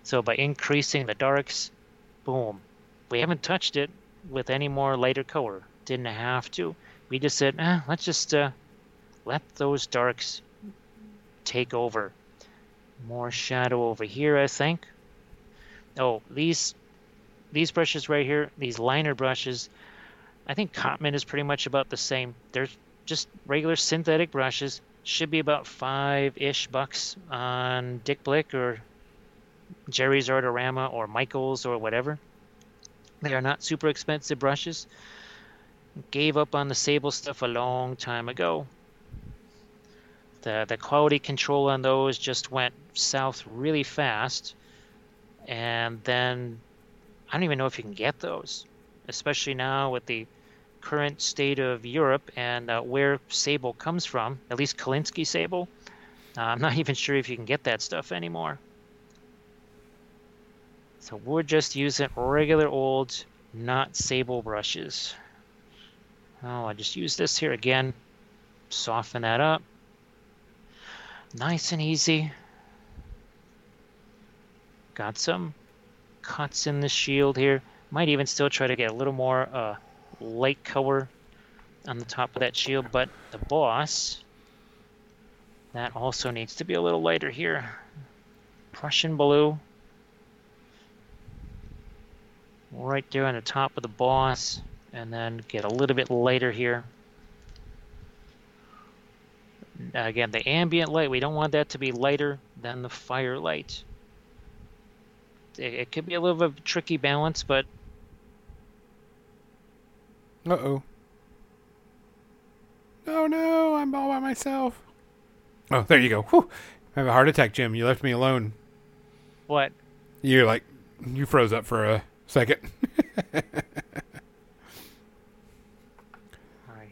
Speaker 2: So by increasing the darks, boom, we haven't touched it with any more lighter color. Didn't have to. We just said, eh, let's just uh, let those darks take over. More shadow over here, I think. Oh, these these brushes right here, these liner brushes, I think Cotman is pretty much about the same. They're just regular synthetic brushes. Should be about five-ish bucks on Dick Blick or Jerry's Artorama or Michael's or whatever. They are not super expensive brushes. Gave up on the Sable stuff a long time ago. The, the quality control on those just went south really fast. And then I don't even know if you can get those, especially now with the current state of Europe and uh, where Sable comes from, at least Kolinsky Sable. Uh, I'm not even sure if you can get that stuff anymore. So we're just using regular old, not Sable brushes. Oh, I just use this here again. Soften that up. Nice and easy. Got some cuts in the shield here. Might even still try to get a little more uh, light color on the top of that shield, but the boss, that also needs to be a little lighter here. Prussian blue. Right there on the top of the boss, and then get a little bit lighter here. Again, the ambient light, we don't want that to be lighter than the firelight. It, it could be a little bit of a tricky balance, but...
Speaker 1: Uh-oh. Oh no, I'm all by myself. Oh, there you go. Whew. I have a heart attack, Jim. You left me alone.
Speaker 2: What?
Speaker 1: You're like, you froze up for a second.
Speaker 2: Alright,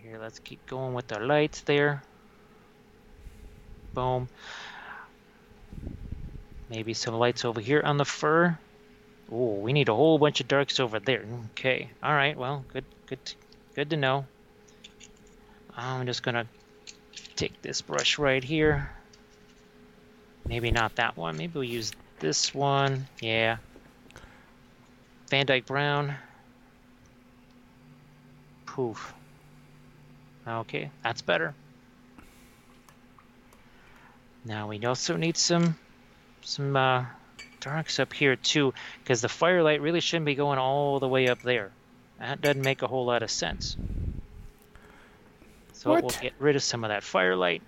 Speaker 2: here, let's keep going with our lights there. Boom. Maybe some lights over here on the fur. Oh, we need a whole bunch of darks over there. Okay. All right. Well, good, good, good to know. I'm just gonna take this brush right here. Maybe not that one. Maybe we'll use this one. Yeah. Van Dyke Brown. Poof. Okay, that's better. Now we also need some some uh, darks up here too, because the firelight really shouldn't be going all the way up there. That doesn't make a whole lot of sense. So
Speaker 1: What?
Speaker 2: we'll get rid of some of that firelight.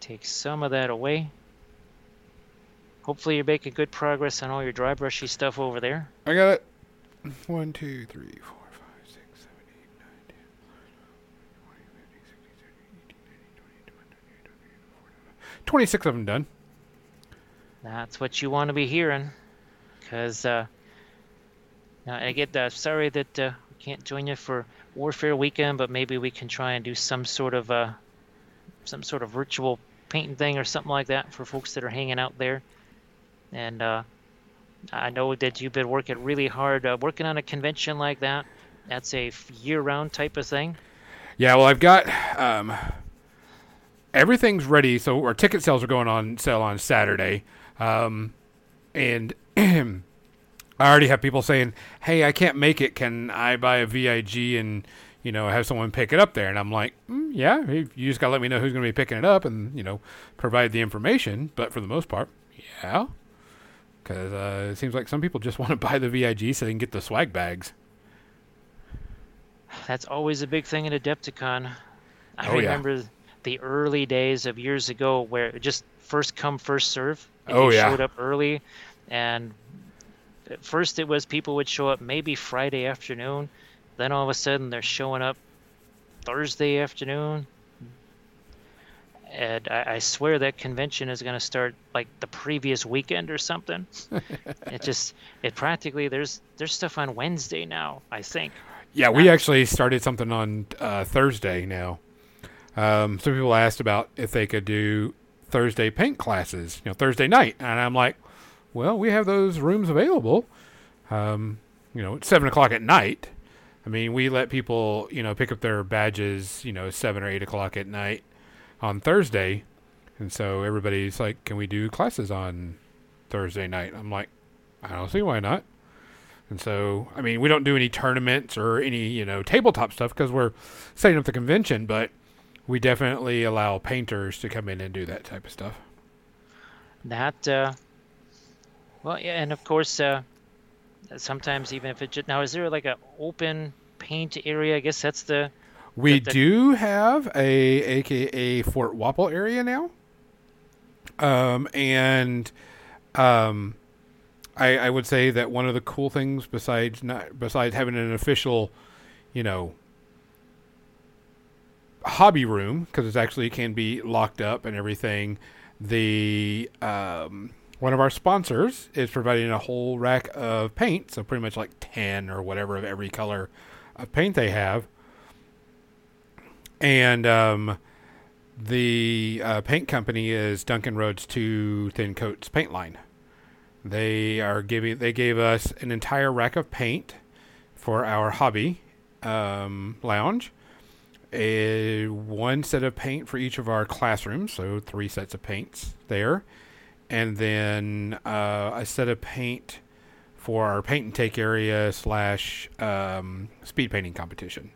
Speaker 2: Take some of that away. Hopefully you're making good progress on all your dry brushy stuff over there.
Speaker 1: I got it. One, two, three, four, five, six, seven, eight, nine, ten, eleven, twelve, fifteen, sixteen, seventeen, eighteen, nineteen, twenty, twenty-one, twenty-two, twenty-three, twenty-four, Twenty-six of them done.
Speaker 2: That's what you want to be hearing. Because, uh, I get uh, sorry that uh, we can't join you for Warfare Weekend, but maybe we can try and do some sort of uh, some sort of virtual painting thing or something like that for folks that are hanging out there. And uh, I know that you've been working really hard uh, working on a convention like that. That's a year-round type of thing.
Speaker 1: Yeah, well, I've got um, everything's ready. So our ticket sales are going on sale on Saturday, um, and I already have people saying, "Hey, I can't make it. Can I buy a VIG and you know have someone pick it up there?" And I'm like, mm, "Yeah, you just gotta let me know who's going to be picking it up, and you know provide the information." But for the most part, yeah, because uh, it seems like some people just want to buy the VIG so they can get the swag bags.
Speaker 2: That's always a big thing in Adepticon. I
Speaker 1: Oh, yeah.
Speaker 2: remember the early days of years ago where it just first come, first serve. If
Speaker 1: Oh,
Speaker 2: you
Speaker 1: yeah.
Speaker 2: showed up early, and at first it was people would show up maybe Friday afternoon. Then all of a sudden they're showing up Thursday afternoon. And I, I swear that convention is going to start like the previous weekend or something. it just, it practically there's there's stuff on Wednesday now. I think.
Speaker 1: Yeah, we actually started something on uh, Thursday now. Um, some people asked about if they could do Thursday paint classes, you know, Thursday night, and I'm like, well, we have those rooms available. Um, you know, at seven o'clock at night. I mean, we let people, you know, pick up their badges, you know, seven or eight o'clock at night on Thursday, and so everybody's like, "Can we do classes on Thursday night?" I'm like, I don't see why not. And so, I mean, we don't do any tournaments or any, you know, tabletop stuff because we're setting up the convention, but we definitely allow painters to come in and do that type of stuff.
Speaker 2: That, uh, well, yeah, and of course, uh, sometimes even if it just, now is there like an open paint area? I guess that's the.
Speaker 1: We
Speaker 2: the- the-
Speaker 1: do have a AKA Fort Wappel area now. Um, and um, I, I would say that one of the cool things besides not besides having an official, you know, hobby room because it actually can be locked up and everything. The um, one of our sponsors is providing a whole rack of paint, so pretty much like ten or whatever of every color of paint they have, and um, the uh, paint company is Duncan Rhodes Two Thin Coats Paint Line. They are giving. They gave us an entire rack of paint for our hobby um, lounge. A one set of paint for each of our classrooms, so three sets of paints there, and then uh, a set of paint for our paint and take area slash um, speed painting competition.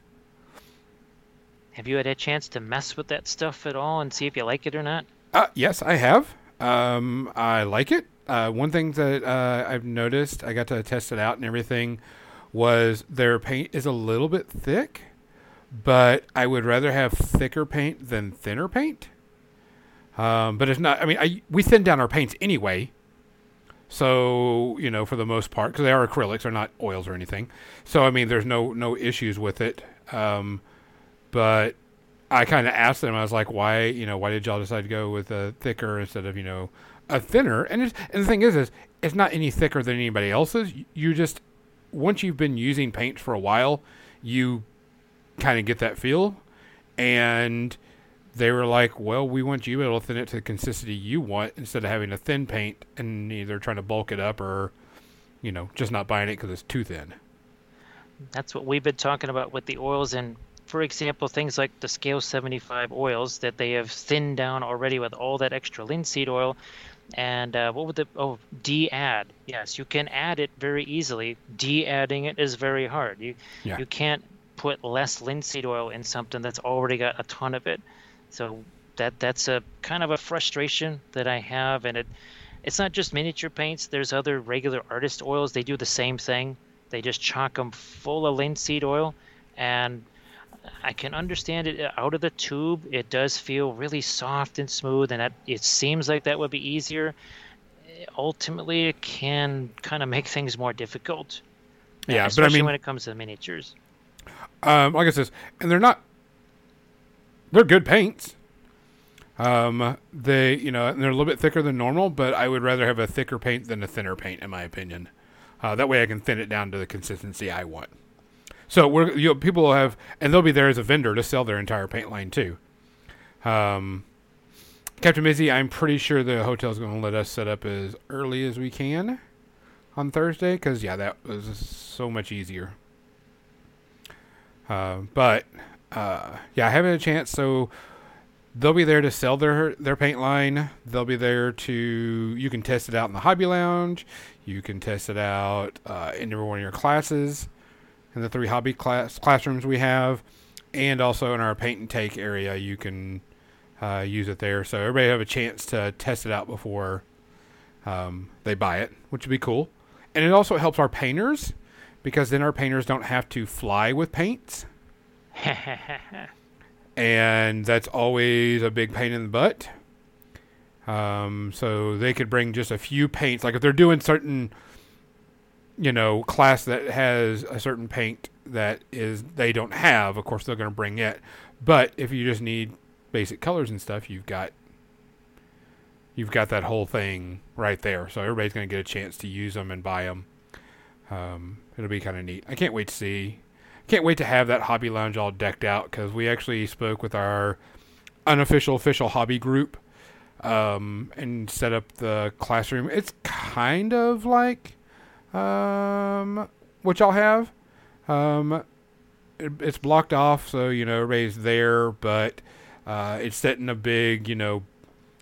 Speaker 2: Have you had a chance to mess with that stuff at all and see if you like it or not?
Speaker 1: Uh, yes, I have. Um, I like it. Uh, one thing that uh, I've noticed, I got to test it out and everything, was their paint is a little bit thick, but I would rather have thicker paint than thinner paint. Um, but it's not. I mean, I we thin down our paints anyway. So you know, for the most part, because they are acrylics, they're not oils or anything. So I mean, there's no no issues with it. Um, but I kind of asked them. I was like, "Why, you know, why did y'all decide to go with a thicker instead of you know a thinner?" And it's, and the thing is, is it's not any thicker than anybody else's. You just once you've been using paints for a while, you kind of get that feel. And they were like, "Well, we want you to be able to thin it to the consistency you want instead of having a thin paint and either trying to bulk it up or, you know, just not buying it because it's too thin."
Speaker 2: That's what we've been talking about with the oils and for example, things like the Scale 75 oils that they have thinned down already with all that extra linseed oil. And uh, what would the oh de-add? Yes, you can add it very easily. De-adding it is very hard. You
Speaker 1: Yeah.
Speaker 2: you can't put less linseed oil in something that's already got a ton of it. So that that's a kind of a frustration that I have, and it it's not just miniature paints. There's other regular artist oils. They do the same thing. They just chock them full of linseed oil, and I can understand it uh, out of the tube. It does feel really soft and smooth, and that, it seems like that would be easier. Ultimately, it can kind of make things more difficult. uh,
Speaker 1: Yeah, but I
Speaker 2: especially
Speaker 1: mean-
Speaker 2: when it comes to miniatures.
Speaker 1: Um, like I says, and they're not. They're good paints. Um, they you know and they're a little bit thicker than normal, but I would rather have a thicker paint than a thinner paint, in my opinion. Uh, that way, I can thin it down to the consistency I want. So we're you know, people will have, and they'll be there as a vendor to sell their entire paint line too. Um, Captain Mizzy, I'm pretty sure the hotel's going to let us set up as early as we can on Thursday, because yeah, that was so much easier. Uh, but uh, yeah, I haven't a chance. So they'll be there to sell their their paint line. They'll be there to you can test it out in the hobby lounge. You can test it out uh, in every one of your classes in the three hobby class classrooms we have, and also in our paint and take area. You can uh, use it there, so everybody have a chance to test it out before um, they buy it, which would be cool. And it also helps our painters because then our painters don't have to fly with paints, and that's always a big pain in the butt. Um, so they could bring just a few paints, like if they're doing certain, you know, class that has a certain paint that is they don't have. Of course, they're going to bring it. But if you just need basic colors and stuff, you've got you've got that whole thing right there. So everybody's going to get a chance to use them and buy them. Um, it'll be kind of neat. I can't wait to see. can't wait to have that hobby lounge all decked out because we actually spoke with our unofficial official hobby group um, and set up the classroom. It's kind of like um, what y'all have. Um, it, it's blocked off, so you know everybody's there, but uh, it's set in a big, you know,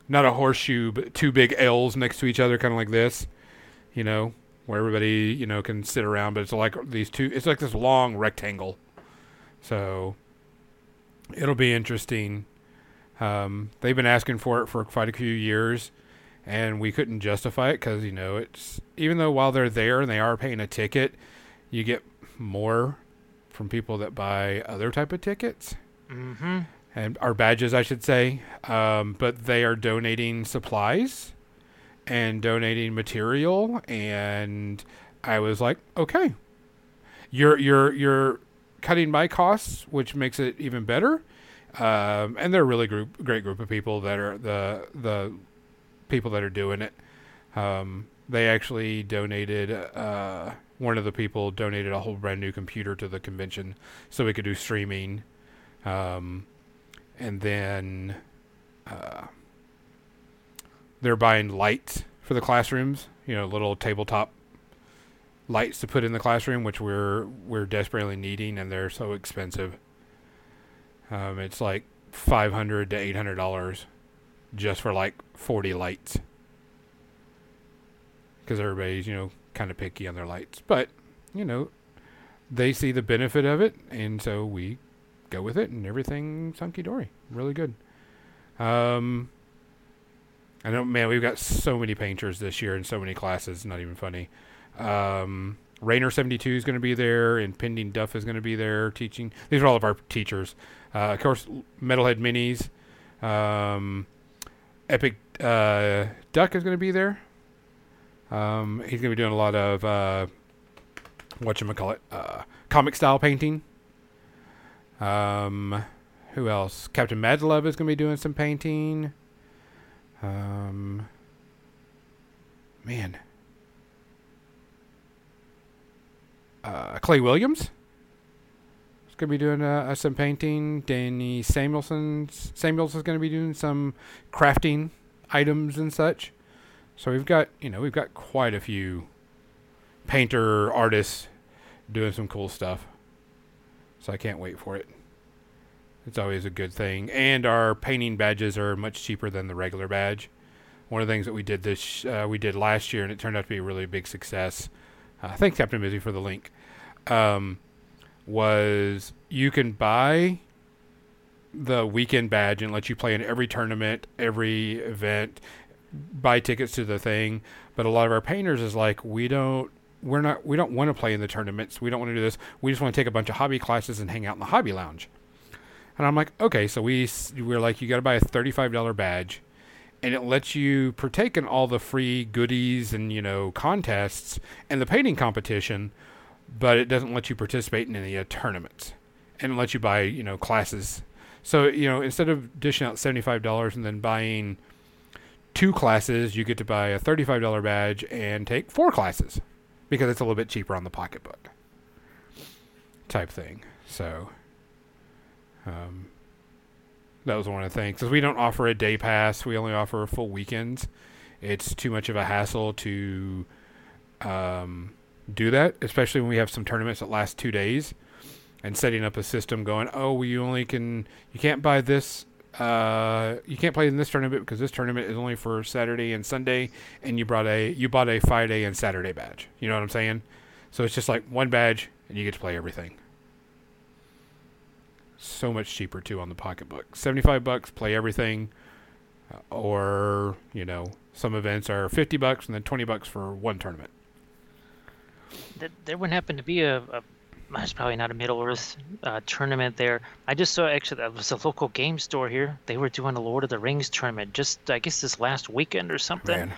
Speaker 1: not a horseshoe, but two big L's next to each other, kind of like this. You know, where everybody you know can sit around, but it's like these two. It's like this long rectangle. So it'll be interesting. Um, they've been asking for it for quite a few years, and we couldn't justify it because you know it's even though while they're there and they are paying a ticket, you get more from people that buy other type of tickets.
Speaker 2: Mm-hmm.
Speaker 1: And our badges, I should say, um, but they are donating supplies and donating material, and I was like, okay, you're you're you're cutting my costs, which makes it even better. Um, and they're a really group, great group of people that are the the people that are doing it. Um, they actually donated. Uh, one of the people donated a whole brand new computer to the convention, so we could do streaming. Um, and then uh, they're buying lights for the classrooms. You know, little tabletop lights to put in the classroom, which we're we're desperately needing, and they're so expensive. Um, it's like five hundred to eight hundred dollars just for like forty lights, because everybody's you know kind of picky on their lights, but you know they see the benefit of it, and so we go with it, and everything's hunky dory, really good. Um, I know, man, we've got so many painters this year and so many classes. Not even funny. Um, Rainer seventy two is going to be there, and Pending Duff is going to be there teaching. These are all of our teachers. Uh, of course, Metalhead Minis. Um, Epic uh, Duck is going to be there. Um, he's going to be doing a lot of uh, what you call it, uh, comic style painting. Um, who else? Captain Madlove is going to be doing some painting. Um, man, uh, Clay Williams is going to be doing uh, uh, some painting. Danny Samuelson Samuels is going to be doing some crafting items and such. So we've got you know we've got quite a few painter artists doing some cool stuff. So I can't wait for it. It's always a good thing. And our painting badges are much cheaper than the regular badge. One of the things that we did this uh, we did last year, and it turned out to be a really big success. Uh, thanks, Captain Busy, for the link. Um, was you can buy the weekend badge and let you play in every tournament, every event, buy tickets to the thing. But a lot of our painters is like, we don't we're not we don't want to play in the tournaments. We don't want to do this. We just want to take a bunch of hobby classes and hang out in the hobby lounge. And I'm like, okay, so we we're like, you got to buy a thirty-five dollar badge, and it lets you partake in all the free goodies and you know contests and the painting competition, but it doesn't let you participate in any uh, tournaments, and it lets you buy you know classes. So you know instead of dishing out seventy-five dollars and then buying two classes, you get to buy a thirty-five dollar badge and take four classes because it's a little bit cheaper on the pocketbook type thing. So um, that was one of the things. Because we don't offer a day pass, we only offer full weekends. It's too much of a hassle to um, do that, especially when we have some tournaments that last two days. And setting up a system going, oh, well, you only can, you can't buy this uh, you can't play in this tournament because this tournament is only for Saturday and Sunday, and you brought a you bought a Friday and Saturday badge. You know what I'm saying? So it's just like one badge, and you get to play everything. So much cheaper too on the pocketbook. Seventy five bucks, play everything, uh, or you know some events are fifty bucks and then twenty bucks for one tournament.
Speaker 2: There wouldn't happen to be a, a it's probably not a Middle Earth uh, tournament there. I just saw actually that was a local game store here. They were doing a Lord of the Rings tournament just I guess this last weekend or something.
Speaker 1: Man.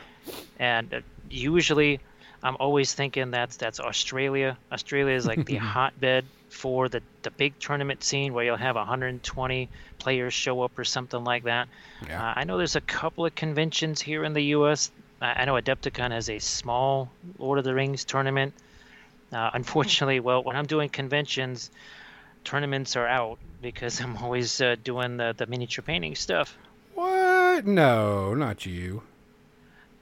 Speaker 2: And uh, usually, I'm always thinking that's that's Australia. Australia is like the hotbed for the the big tournament scene where you'll have 120 players show up or something like that.
Speaker 1: Yeah.
Speaker 2: Uh, I know there's a couple of conventions here in the U.S. I, I know Adepticon has a small Lord of the Rings tournament. Uh, unfortunately, well, when I'm doing conventions, tournaments are out because I'm always uh, doing the, the miniature painting stuff.
Speaker 1: What? No, not you.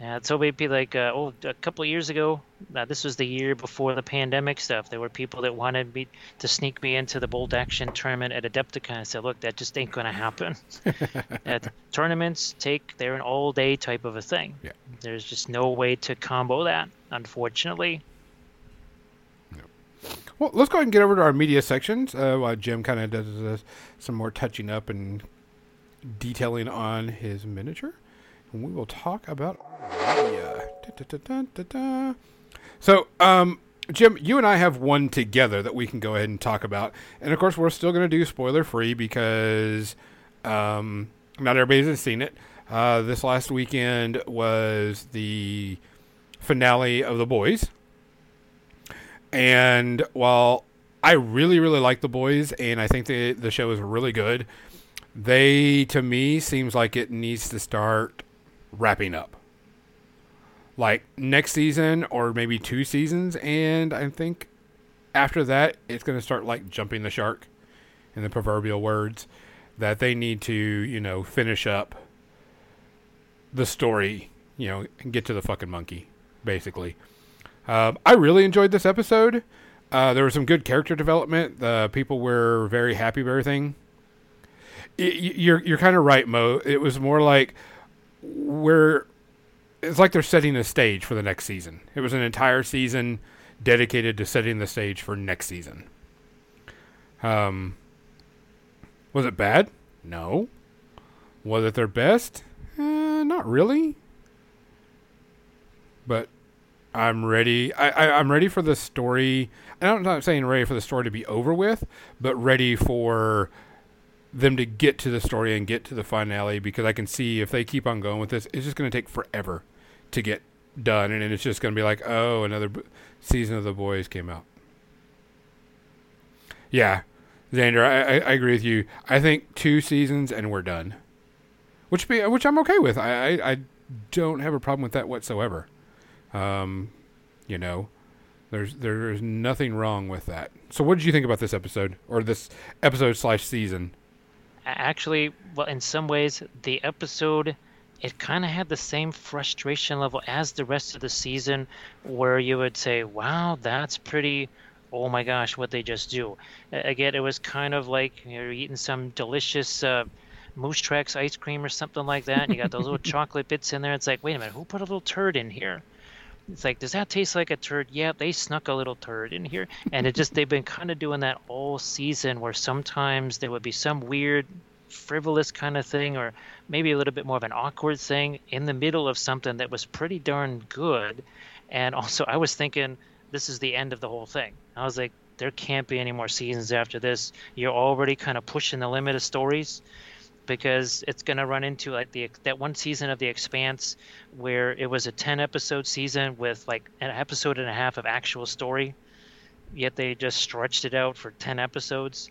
Speaker 2: Yeah, so maybe like uh, oh, a couple of years ago. Uh, this was the year before the pandemic stuff. There were people that wanted me to sneak me into the Bolt Action tournament at Adepticon. I said, look, that just ain't gonna happen. At tournaments take they're an all day type of a thing.
Speaker 1: Yeah.
Speaker 2: There's just no way to combo that, unfortunately.
Speaker 1: Well, let's go ahead and get over to our media sections uh, while Jim kind of does uh, some more touching up and detailing on his miniature. And we will talk about media. So, um, Jim, you and I have one together that we can go ahead and talk about. And of course, we're still going to do spoiler free because um, not everybody has seen it. Uh, this last weekend was the finale of The Boys. And while I really, really like The Boys and I think the, the show is really good, they, to me, seems like it needs to start wrapping up. Like next season or maybe two seasons. And I think after that, it's going to start like jumping the shark in the proverbial words that they need to, you know, finish up the story, you know, and get to the fucking monkey, basically. Um, I really enjoyed this episode. Uh, there was some good character development. The people were very happy with everything. Y- you're you're kind of right, Mo. It was more like we're. It's like they're setting the stage for the next season. It was an entire season dedicated to setting the stage for next season. Um, was it bad? No. Was it their best? Uh, not really. But I'm ready. I, I I'm ready for the story. I'm not saying ready for the story to be over with, but ready for them to get to the story and get to the finale because I can see if they keep on going with this, it's just going to take forever to get done, and it's just going to be like, oh, another b- season of the boys came out. Yeah, Xander, I, I, I agree with you. I think two seasons and we're done, which be which I'm okay with. I, I, I don't have a problem with that whatsoever. Um, you know, there's there's nothing wrong with that. So, what did you think about this episode or this episode slash season?
Speaker 2: Actually, well, in some ways, the episode it kind of had the same frustration level as the rest of the season, where you would say, "Wow, that's pretty." Oh my gosh, what they just do! Again, it was kind of like you're eating some delicious uh, Moose Tracks ice cream or something like that, and you got those little chocolate bits in there. It's like, wait a minute, who put a little turd in here? It's like, does that taste like a turd? Yeah, they snuck a little turd in here. And it just, they've been kind of doing that all season where sometimes there would be some weird, frivolous kind of thing, or maybe a little bit more of an awkward thing in the middle of something that was pretty darn good. And also, I was thinking, this is the end of the whole thing. I was like, there can't be any more seasons after this. You're already kind of pushing the limit of stories because it's going to run into like the that one season of the expanse where it was a 10 episode season with like an episode and a half of actual story yet they just stretched it out for 10 episodes.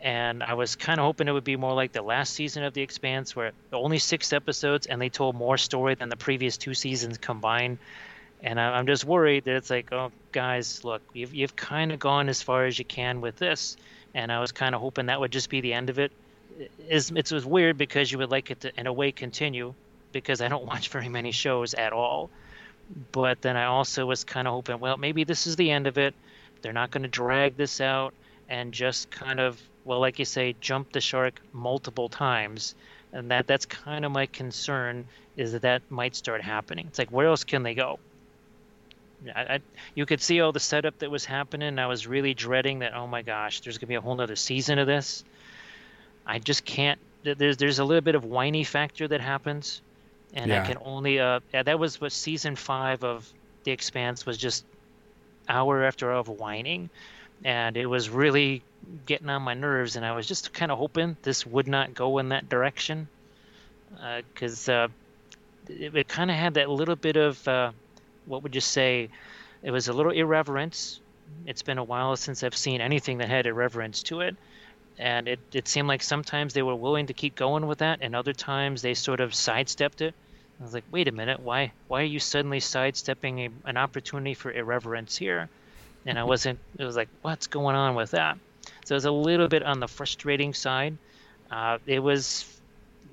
Speaker 2: And i was kind of hoping it would be more like the last season of the expanse where only six episodes and they told more story than the previous two seasons combined. And i'm just worried that it's like oh guys look you've, you've kind of gone as far as you can with this. And i was kind of hoping that would just be the end of it is it was weird because you would like it to in a way continue because I don't watch very many shows at all. But then I also was kind of hoping, well, maybe this is the end of it. They're not going to drag this out and just kind of, well, like you say, jump the shark multiple times. And that that's kind of my concern is that that might start happening. It's like, where else can they go? I, I, you could see all the setup that was happening. I was really dreading that. Oh my gosh, there's gonna be a whole nother season of this. I just can't. There's there's a little bit of whiny factor that happens, and
Speaker 1: Yeah.
Speaker 2: I can only. Uh, yeah, that was what season five of The Expanse was just hour after hour of whining, and it was really getting on my nerves. And I was just kind of hoping this would not go in that direction, because uh, it, it kind of had that little bit of uh, what would you say? It was a little irreverence. It's been a while since I've seen anything that had irreverence to it and it, it seemed like sometimes they were willing to keep going with that and other times they sort of sidestepped it i was like wait a minute why why are you suddenly sidestepping a, an opportunity for irreverence here and I wasn't. It was like, what's going on with that? So it was a little bit on the frustrating side. Uh, it was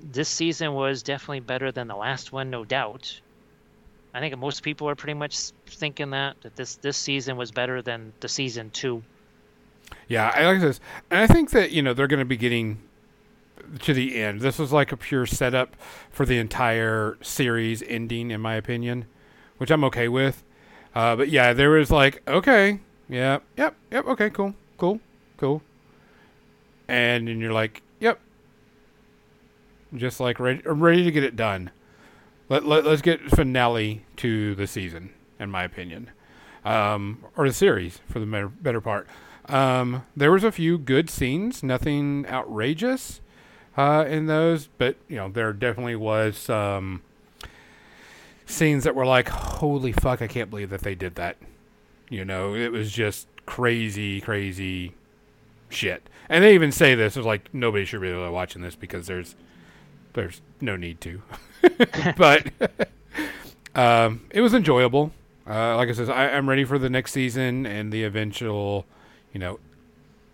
Speaker 2: this season was definitely better than the last one, no doubt. I think most people are pretty much thinking that that this this season was better than the season two.
Speaker 1: Yeah, I like this, and I think that you know they're going to be getting to the end. This was like a pure setup for the entire series ending, in my opinion, which I'm okay with. Uh, but yeah, there was like, okay, yeah, yep, yep, okay, cool, cool, cool, and then you're like, yep, just like ready, I'm ready to get it done. Let, let us get finale to the season, in my opinion, um, or the series for the better, better part. Um, there was a few good scenes, nothing outrageous uh, in those, but you know there definitely was some scenes that were like, "Holy fuck! I can't believe that they did that." You know, it was just crazy, crazy shit. And they even say this: "It's like nobody should be watching this because there's there's no need to." but um, it was enjoyable. Uh, like I said, I'm ready for the next season and the eventual, you know,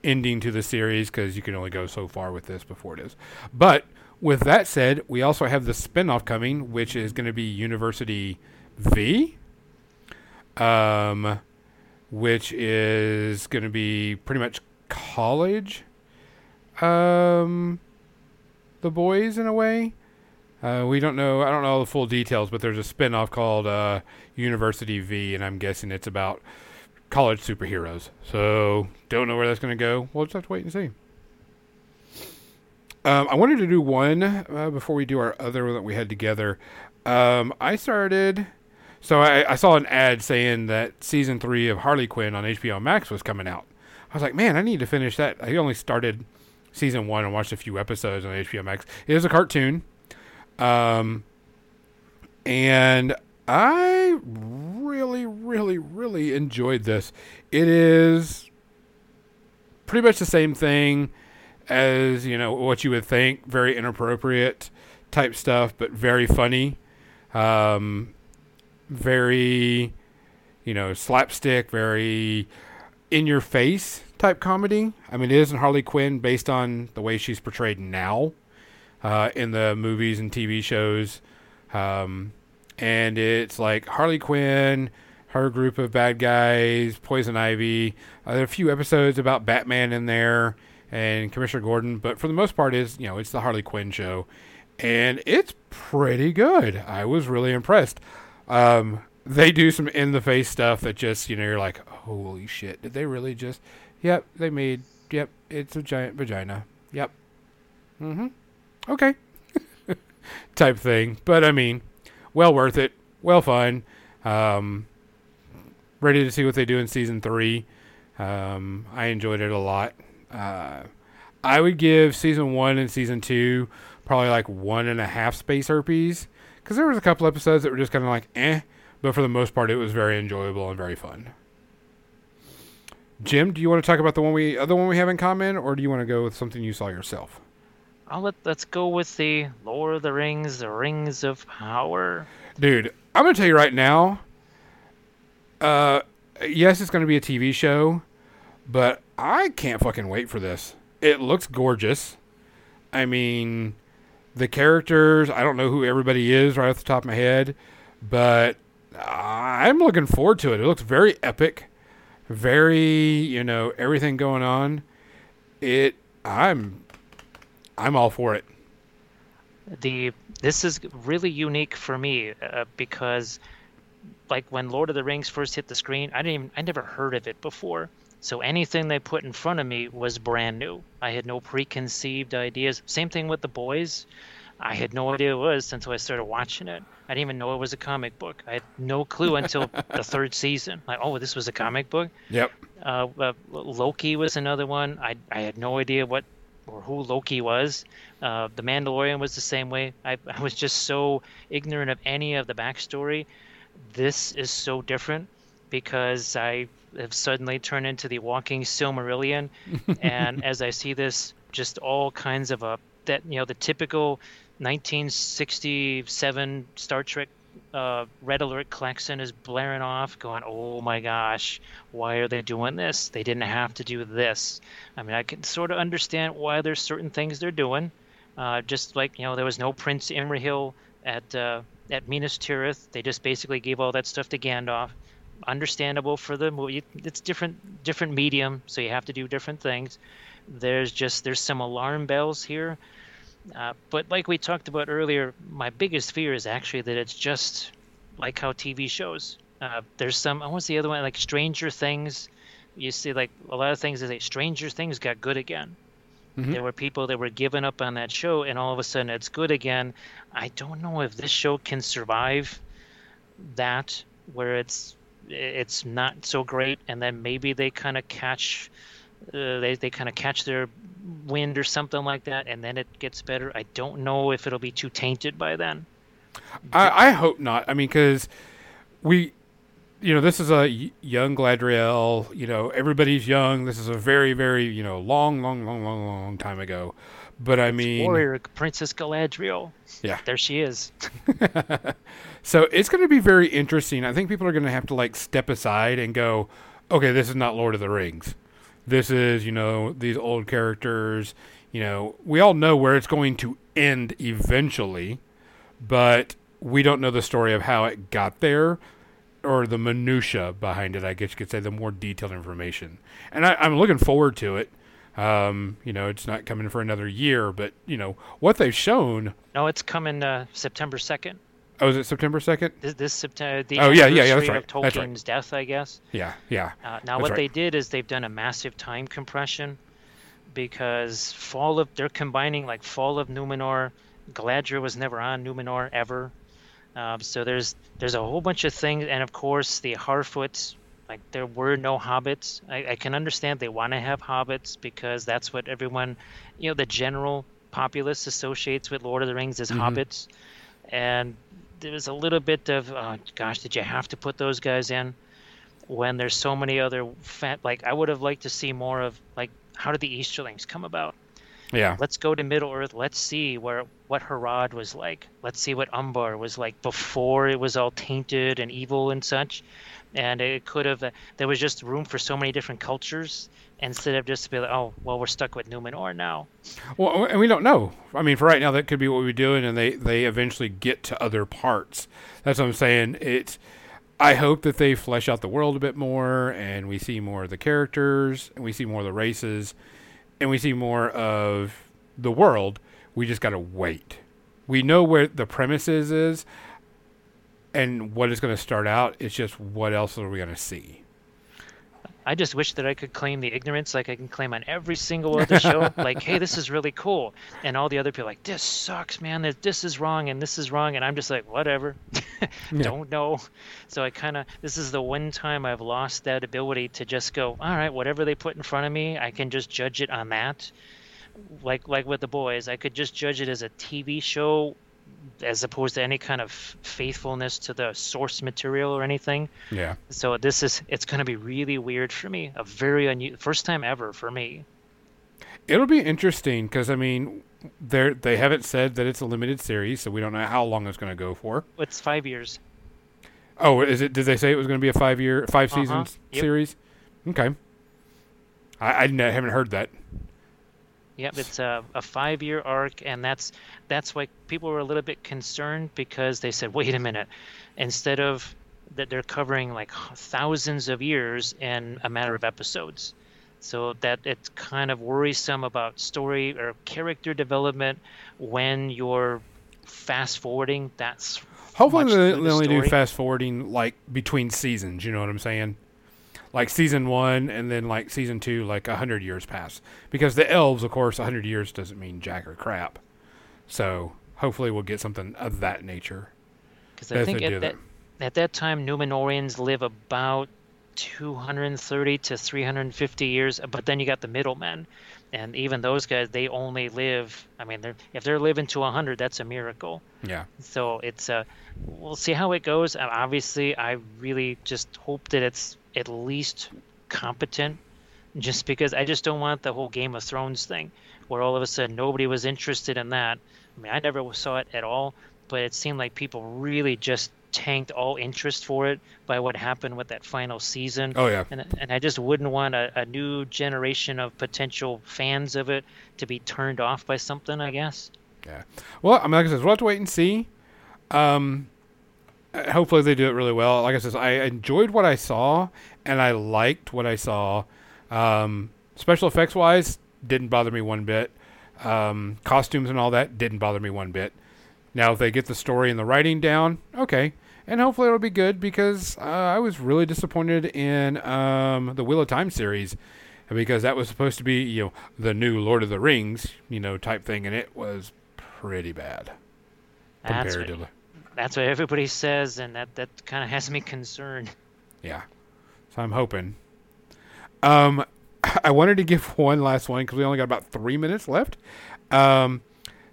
Speaker 1: ending to the series because you can only go so far with this before it is. But with that said, we also have the spinoff coming, which is going to be University V, um, which is going to be pretty much college, um, the boys in a way. Uh, we don't know. I don't know all the full details, but there's a spinoff called uh, University V, and I'm guessing it's about college superheroes. So don't know where that's going to go. We'll just have to wait and see. Um, I wanted to do one uh, before we do our other one that we had together. Um, I started. So I, I, saw an ad saying that season three of Harley Quinn on HBO Max was coming out. I was like, man, I need to finish that. I only started season one and watched a few episodes on HBO Max. It is a cartoon. Um, and I really, really, really enjoyed this. It is pretty much the same thing as, you know, what you would think. Very inappropriate type stuff, but very funny. Um, very, you know, slapstick, very in your face type comedy. I mean, it isn't Harley Quinn based on the way she's portrayed now uh, in the movies and TV shows. Um, and it's like Harley Quinn, her group of bad guys, Poison Ivy. Uh, there are a few episodes about Batman in there and Commissioner Gordon, but for the most part, is you know it's the Harley Quinn show, and it's pretty good. I was really impressed. Um, they do some in the face stuff that just you know you're like, holy shit, did they really just? Yep, they made. Yep, it's a giant vagina. Yep. Mm-hmm. Okay. type thing, but I mean, well worth it, well fun. Um, ready to see what they do in season three. Um, I enjoyed it a lot. Uh, I would give season one and season two probably like one and a half space herpes because there was a couple episodes that were just kind of like eh, but for the most part it was very enjoyable and very fun. Jim, do you want to talk about the one we other one we have in common, or do you want to go with something you saw yourself?
Speaker 2: I'll let let's go with the Lord of the Rings, the Rings of Power.
Speaker 1: Dude, I'm gonna tell you right now. Uh, yes, it's gonna be a TV show, but I can't fucking wait for this. It looks gorgeous. I mean, the characters. I don't know who everybody is right off the top of my head, but I'm looking forward to it. It looks very epic, very you know everything going on. It. I'm I'm all for it.
Speaker 2: The this is really unique for me uh, because, like when Lord of the Rings first hit the screen, I didn't even, I never heard of it before. So anything they put in front of me was brand new. I had no preconceived ideas. Same thing with the boys. I had no idea it was until I started watching it. I didn't even know it was a comic book. I had no clue until the third season. Like, oh, this was a comic book.
Speaker 1: Yep.
Speaker 2: Uh, uh, Loki was another one. I I had no idea what who Loki was. Uh, the Mandalorian was the same way. I, I was just so ignorant of any of the backstory. This is so different because I have suddenly turned into the walking Silmarillion, and as I see this, just all kinds of a that you know the typical 1967 Star Trek uh, red alert klaxon is blaring off, going, "Oh my gosh, why are they doing this? They didn't have to do this." I mean, I can sort of understand why there's certain things they're doing. Uh, just like you know, there was no Prince Imrahil at uh, at Minas Tirith. They just basically gave all that stuff to Gandalf. Understandable for the movie. It's different different medium, so you have to do different things. There's just there's some alarm bells here uh, but like we talked about earlier, my biggest fear is actually that it's just like how TV shows. Uh, there's some. What's the other one? Like Stranger Things. You see, like a lot of things. Is like Stranger Things got good again. Mm-hmm. There were people that were giving up on that show, and all of a sudden it's good again. I don't know if this show can survive that, where it's it's not so great, and then maybe they kind of catch uh, they they kind of catch their wind or something like that, and then it gets better. I don't know if it'll be too tainted by then.
Speaker 1: I, I hope not. I mean, because we, you know, this is a young Galadriel. You know, everybody's young. This is a very, very, you know, long, long, long, long, long time ago. But I mean,
Speaker 2: warrior Princess Galadriel.
Speaker 1: Yeah,
Speaker 2: there she is.
Speaker 1: so it's going to be very interesting. I think people are going to have to like step aside and go, okay, this is not Lord of the Rings this is, you know, these old characters. You know, we all know where it's going to end eventually, but we don't know the story of how it got there or the minutia behind it. I guess you could say the more detailed information, and I, am looking forward to it. Um, you know, it's not coming for another year, but you know what they've shown.
Speaker 2: No, it's coming uh, September second.
Speaker 1: Oh, is it September second?
Speaker 2: This, this September. The
Speaker 1: oh yeah, yeah, yeah. That's right.
Speaker 2: Of Tolkien's
Speaker 1: that's right.
Speaker 2: death, I guess.
Speaker 1: Yeah, yeah.
Speaker 2: Uh, now, what
Speaker 1: right.
Speaker 2: they did is they've done a massive time compression because Fall of they're combining like Fall of Numenor. Galadriel was never on Numenor ever. Um, so there's there's a whole bunch of things, and of course the Harfoots. Like there were no hobbits. I, I can understand they want to have hobbits because that's what everyone, you know, the general populace associates with Lord of the Rings is mm-hmm. hobbits, and there was a little bit of, oh, gosh, did you have to put those guys in when there's so many other fat? Like, I would have liked to see more of like, how did the Easterlings come about?
Speaker 1: Yeah.
Speaker 2: Let's go to Middle Earth. Let's see where what Harad was like. Let's see what Umbar was like before it was all tainted and evil and such. And it could have. Uh, there was just room for so many different cultures instead of just to be like, oh, well, we're stuck with Numenor now.
Speaker 1: Well, and we don't know. I mean, for right now, that could be what we're doing, and they they eventually get to other parts. That's what I'm saying. It's. I hope that they flesh out the world a bit more, and we see more of the characters, and we see more of the races, and we see more of the world. We just got to wait. We know where the premises is, and what is going to start out. It's just what else are we going to see.
Speaker 2: I just wish that I could claim the ignorance like I can claim on every single other show. like, hey, this is really cool, and all the other people like, this sucks, man. This is wrong, and this is wrong, and I'm just like, whatever, don't know. So I kind of this is the one time I've lost that ability to just go, all right, whatever they put in front of me, I can just judge it on that. Like like with the boys, I could just judge it as a TV show as opposed to any kind of faithfulness to the source material or anything.
Speaker 1: Yeah.
Speaker 2: So this is it's going to be really weird for me. A very unusual first time ever for me.
Speaker 1: It'll be interesting because I mean, they they haven't said that it's a limited series, so we don't know how long it's going to go for.
Speaker 2: It's five years.
Speaker 1: Oh, is it? Did they say it was going to be a five year, five uh-huh. season yep. series? Okay. I, I haven't heard that.
Speaker 2: Yep, it's a, a five year arc, and that's that's why people were a little bit concerned because they said, wait a minute, instead of that they're covering like thousands of years in a matter of episodes. So that it's kind of worrisome about story or character development when you're fast forwarding. That's
Speaker 1: hopefully they, they only do fast forwarding like between seasons. You know what I'm saying? Like season one and then like season two, like a hundred years pass. Because the elves, of course, a hundred years doesn't mean jack or crap. So hopefully we'll get something of that nature.
Speaker 2: Because I think at that, at that time, Numenorians live about 230 to 350 years, but then you got the middlemen, and even those guys, they only live. I mean, they're, if they're living to 100, that's a miracle.
Speaker 1: Yeah.
Speaker 2: So it's uh, we'll see how it goes. And obviously, I really just hope that it's at least competent just because I just don't want the whole Game of Thrones thing where all of a sudden nobody was interested in that. I mean, I never saw it at all. but it seemed like people really just tanked all interest for it by what happened with that final season.
Speaker 1: Oh yeah.
Speaker 2: And and I just wouldn't want a, a new generation of potential fans of it to be turned off by something. I guess.
Speaker 1: Yeah. Well, I mean, like I said, we'll have to wait and see. Um, hopefully they do it really well. Like I said, I enjoyed what I saw, and I liked what I saw. Um, special effects wise, didn't bother me one bit. Um, costumes and all that didn't bother me one bit. Now, if they get the story and the writing down, okay, and hopefully it'll be good because uh, I was really disappointed in um, the Wheel of Time series because that was supposed to be you know the new Lord of the Rings you know type thing, and it was pretty bad
Speaker 2: That's
Speaker 1: comparatively.
Speaker 2: what, that's what everybody says, and that that kind of has me concerned.
Speaker 1: Yeah. So I'm hoping. Um, I wanted to give one last one because we only got about three minutes left. Um,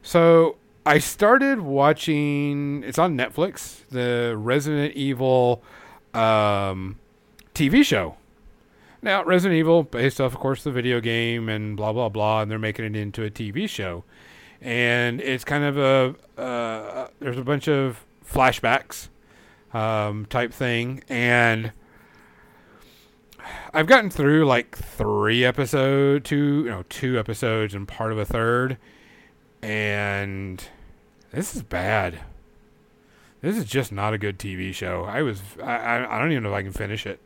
Speaker 1: so I started watching. It's on Netflix. The Resident Evil um, TV show. Now, Resident Evil, based off, of course, the video game and blah blah blah, and they're making it into a TV show, and it's kind of a uh, there's a bunch of flashbacks um, type thing, and I've gotten through like three episodes, two you know two episodes and part of a third, and this is bad. This is just not a good TV show. I was I I don't even know if I can finish it.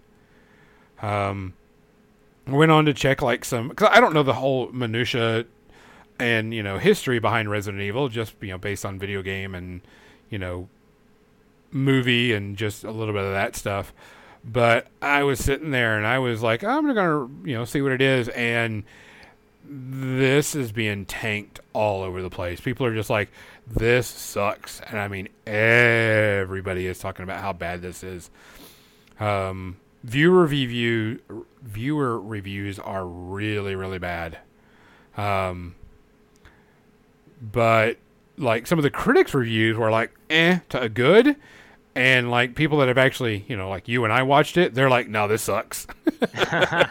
Speaker 1: Um, went on to check like some because I don't know the whole minutia and you know history behind Resident Evil, just you know based on video game and you know movie and just a little bit of that stuff. But I was sitting there and I was like, I'm gonna you know see what it is, and this is being tanked all over the place. People are just like, this sucks, and I mean everybody is talking about how bad this is. Um, viewer review viewer reviews are really really bad. Um, but like some of the critics reviews were like eh to a good and like people that have actually you know like you and i watched it they're like no this sucks.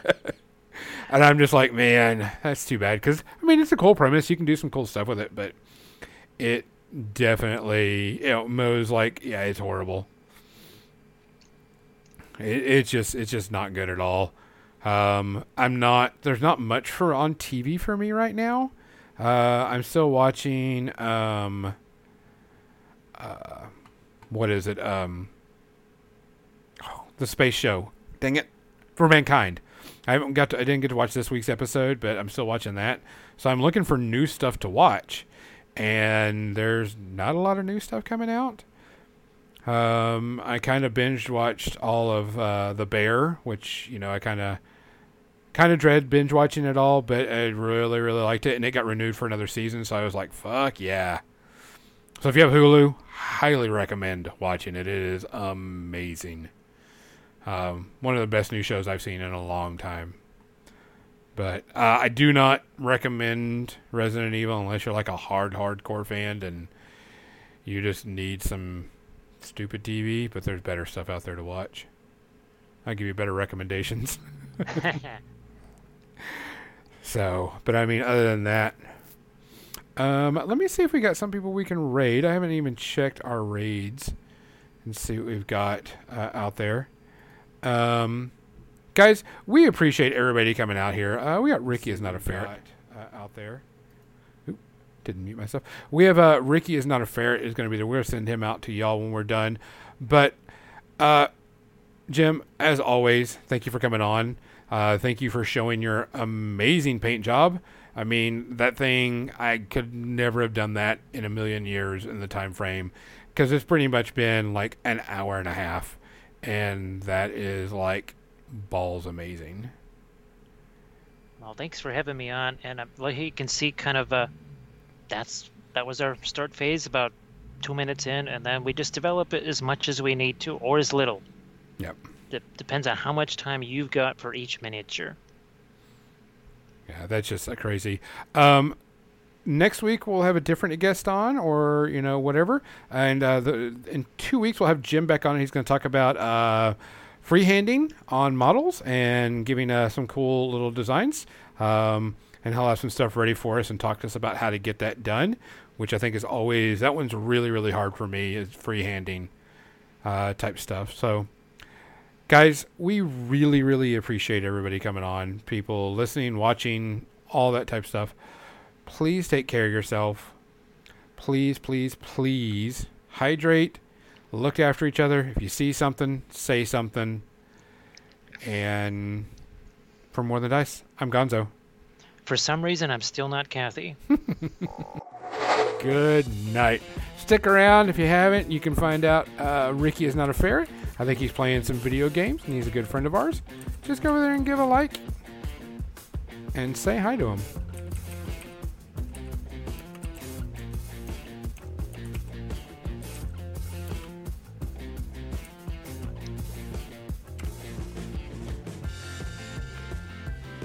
Speaker 1: And i'm just like man that's too bad. Because i mean it's a cool premise. You can do some cool stuff with it but it definitely you know mo's like yeah it's horrible. It, it's just it's just not good at all. Um i'm not there's not much for on tv for me right now. Uh, I'm still watching. Um, uh, what is it? Um, oh, the space show. Dang it, for mankind. I haven't got. To, I didn't get to watch this week's episode, but I'm still watching that. So I'm looking for new stuff to watch, and there's not a lot of new stuff coming out. Um, I kind of binge watched all of uh, the Bear, which you know I kind of kind of dread binge watching it all, but I really, really liked it, and it got renewed for another season. So I was like, "Fuck yeah!" So if you have Hulu, highly recommend watching it. It is amazing. Um, one of the best new shows I've seen in a long time. But uh, I do not recommend Resident Evil unless you're like a hard, hardcore fan and you just need some stupid TV. But there's better stuff out there to watch. I'll give you better recommendations. So, but I mean, other than that, um, let me see if we got some people we can raid. I haven't even checked our raids and see what we've got uh, out there. Um, guys, we appreciate everybody coming out here. Uh, we got Ricky is not a ferret uh, out there. Oop, didn't mute myself. We have uh, Ricky is not a ferret is going to be there. We're going to send him out to y'all when we're done. But uh, Jim, as always, thank you for coming on. Uh, thank you for showing your amazing paint job. I mean, that thing I could never have done that in a million years in the time frame because it's pretty much been like an hour and a half, and that is like balls amazing.
Speaker 2: Well, thanks for having me on, and uh, like you can see, kind of, uh, that's that was our start phase, about two minutes in, and then we just develop it as much as we need to, or as little.
Speaker 1: Yep.
Speaker 2: D- depends on how much time you've got for each miniature.
Speaker 1: Yeah, that's just uh, crazy. Um, next week we'll have a different guest on, or you know whatever. And uh, the, in two weeks we'll have Jim back on. He's going to talk about uh, freehanding on models and giving uh, some cool little designs. Um, and he'll have some stuff ready for us and talk to us about how to get that done, which I think is always that one's really really hard for me is freehanding uh, type stuff. So, guys, we really really appreciate everybody coming on, people listening, watching, all that type of stuff. Please take care of yourself. Please, please, please hydrate. Look after each other. If you see something, say something. And for more than dice, I'm Gonzo.
Speaker 2: For some reason, I'm still not Kathy.
Speaker 1: Good night. Stick around if you haven't. You can find out uh, Ricky is not a ferret. I think he's playing some video games and he's a good friend of ours. Just go over there and give a like and say hi to him.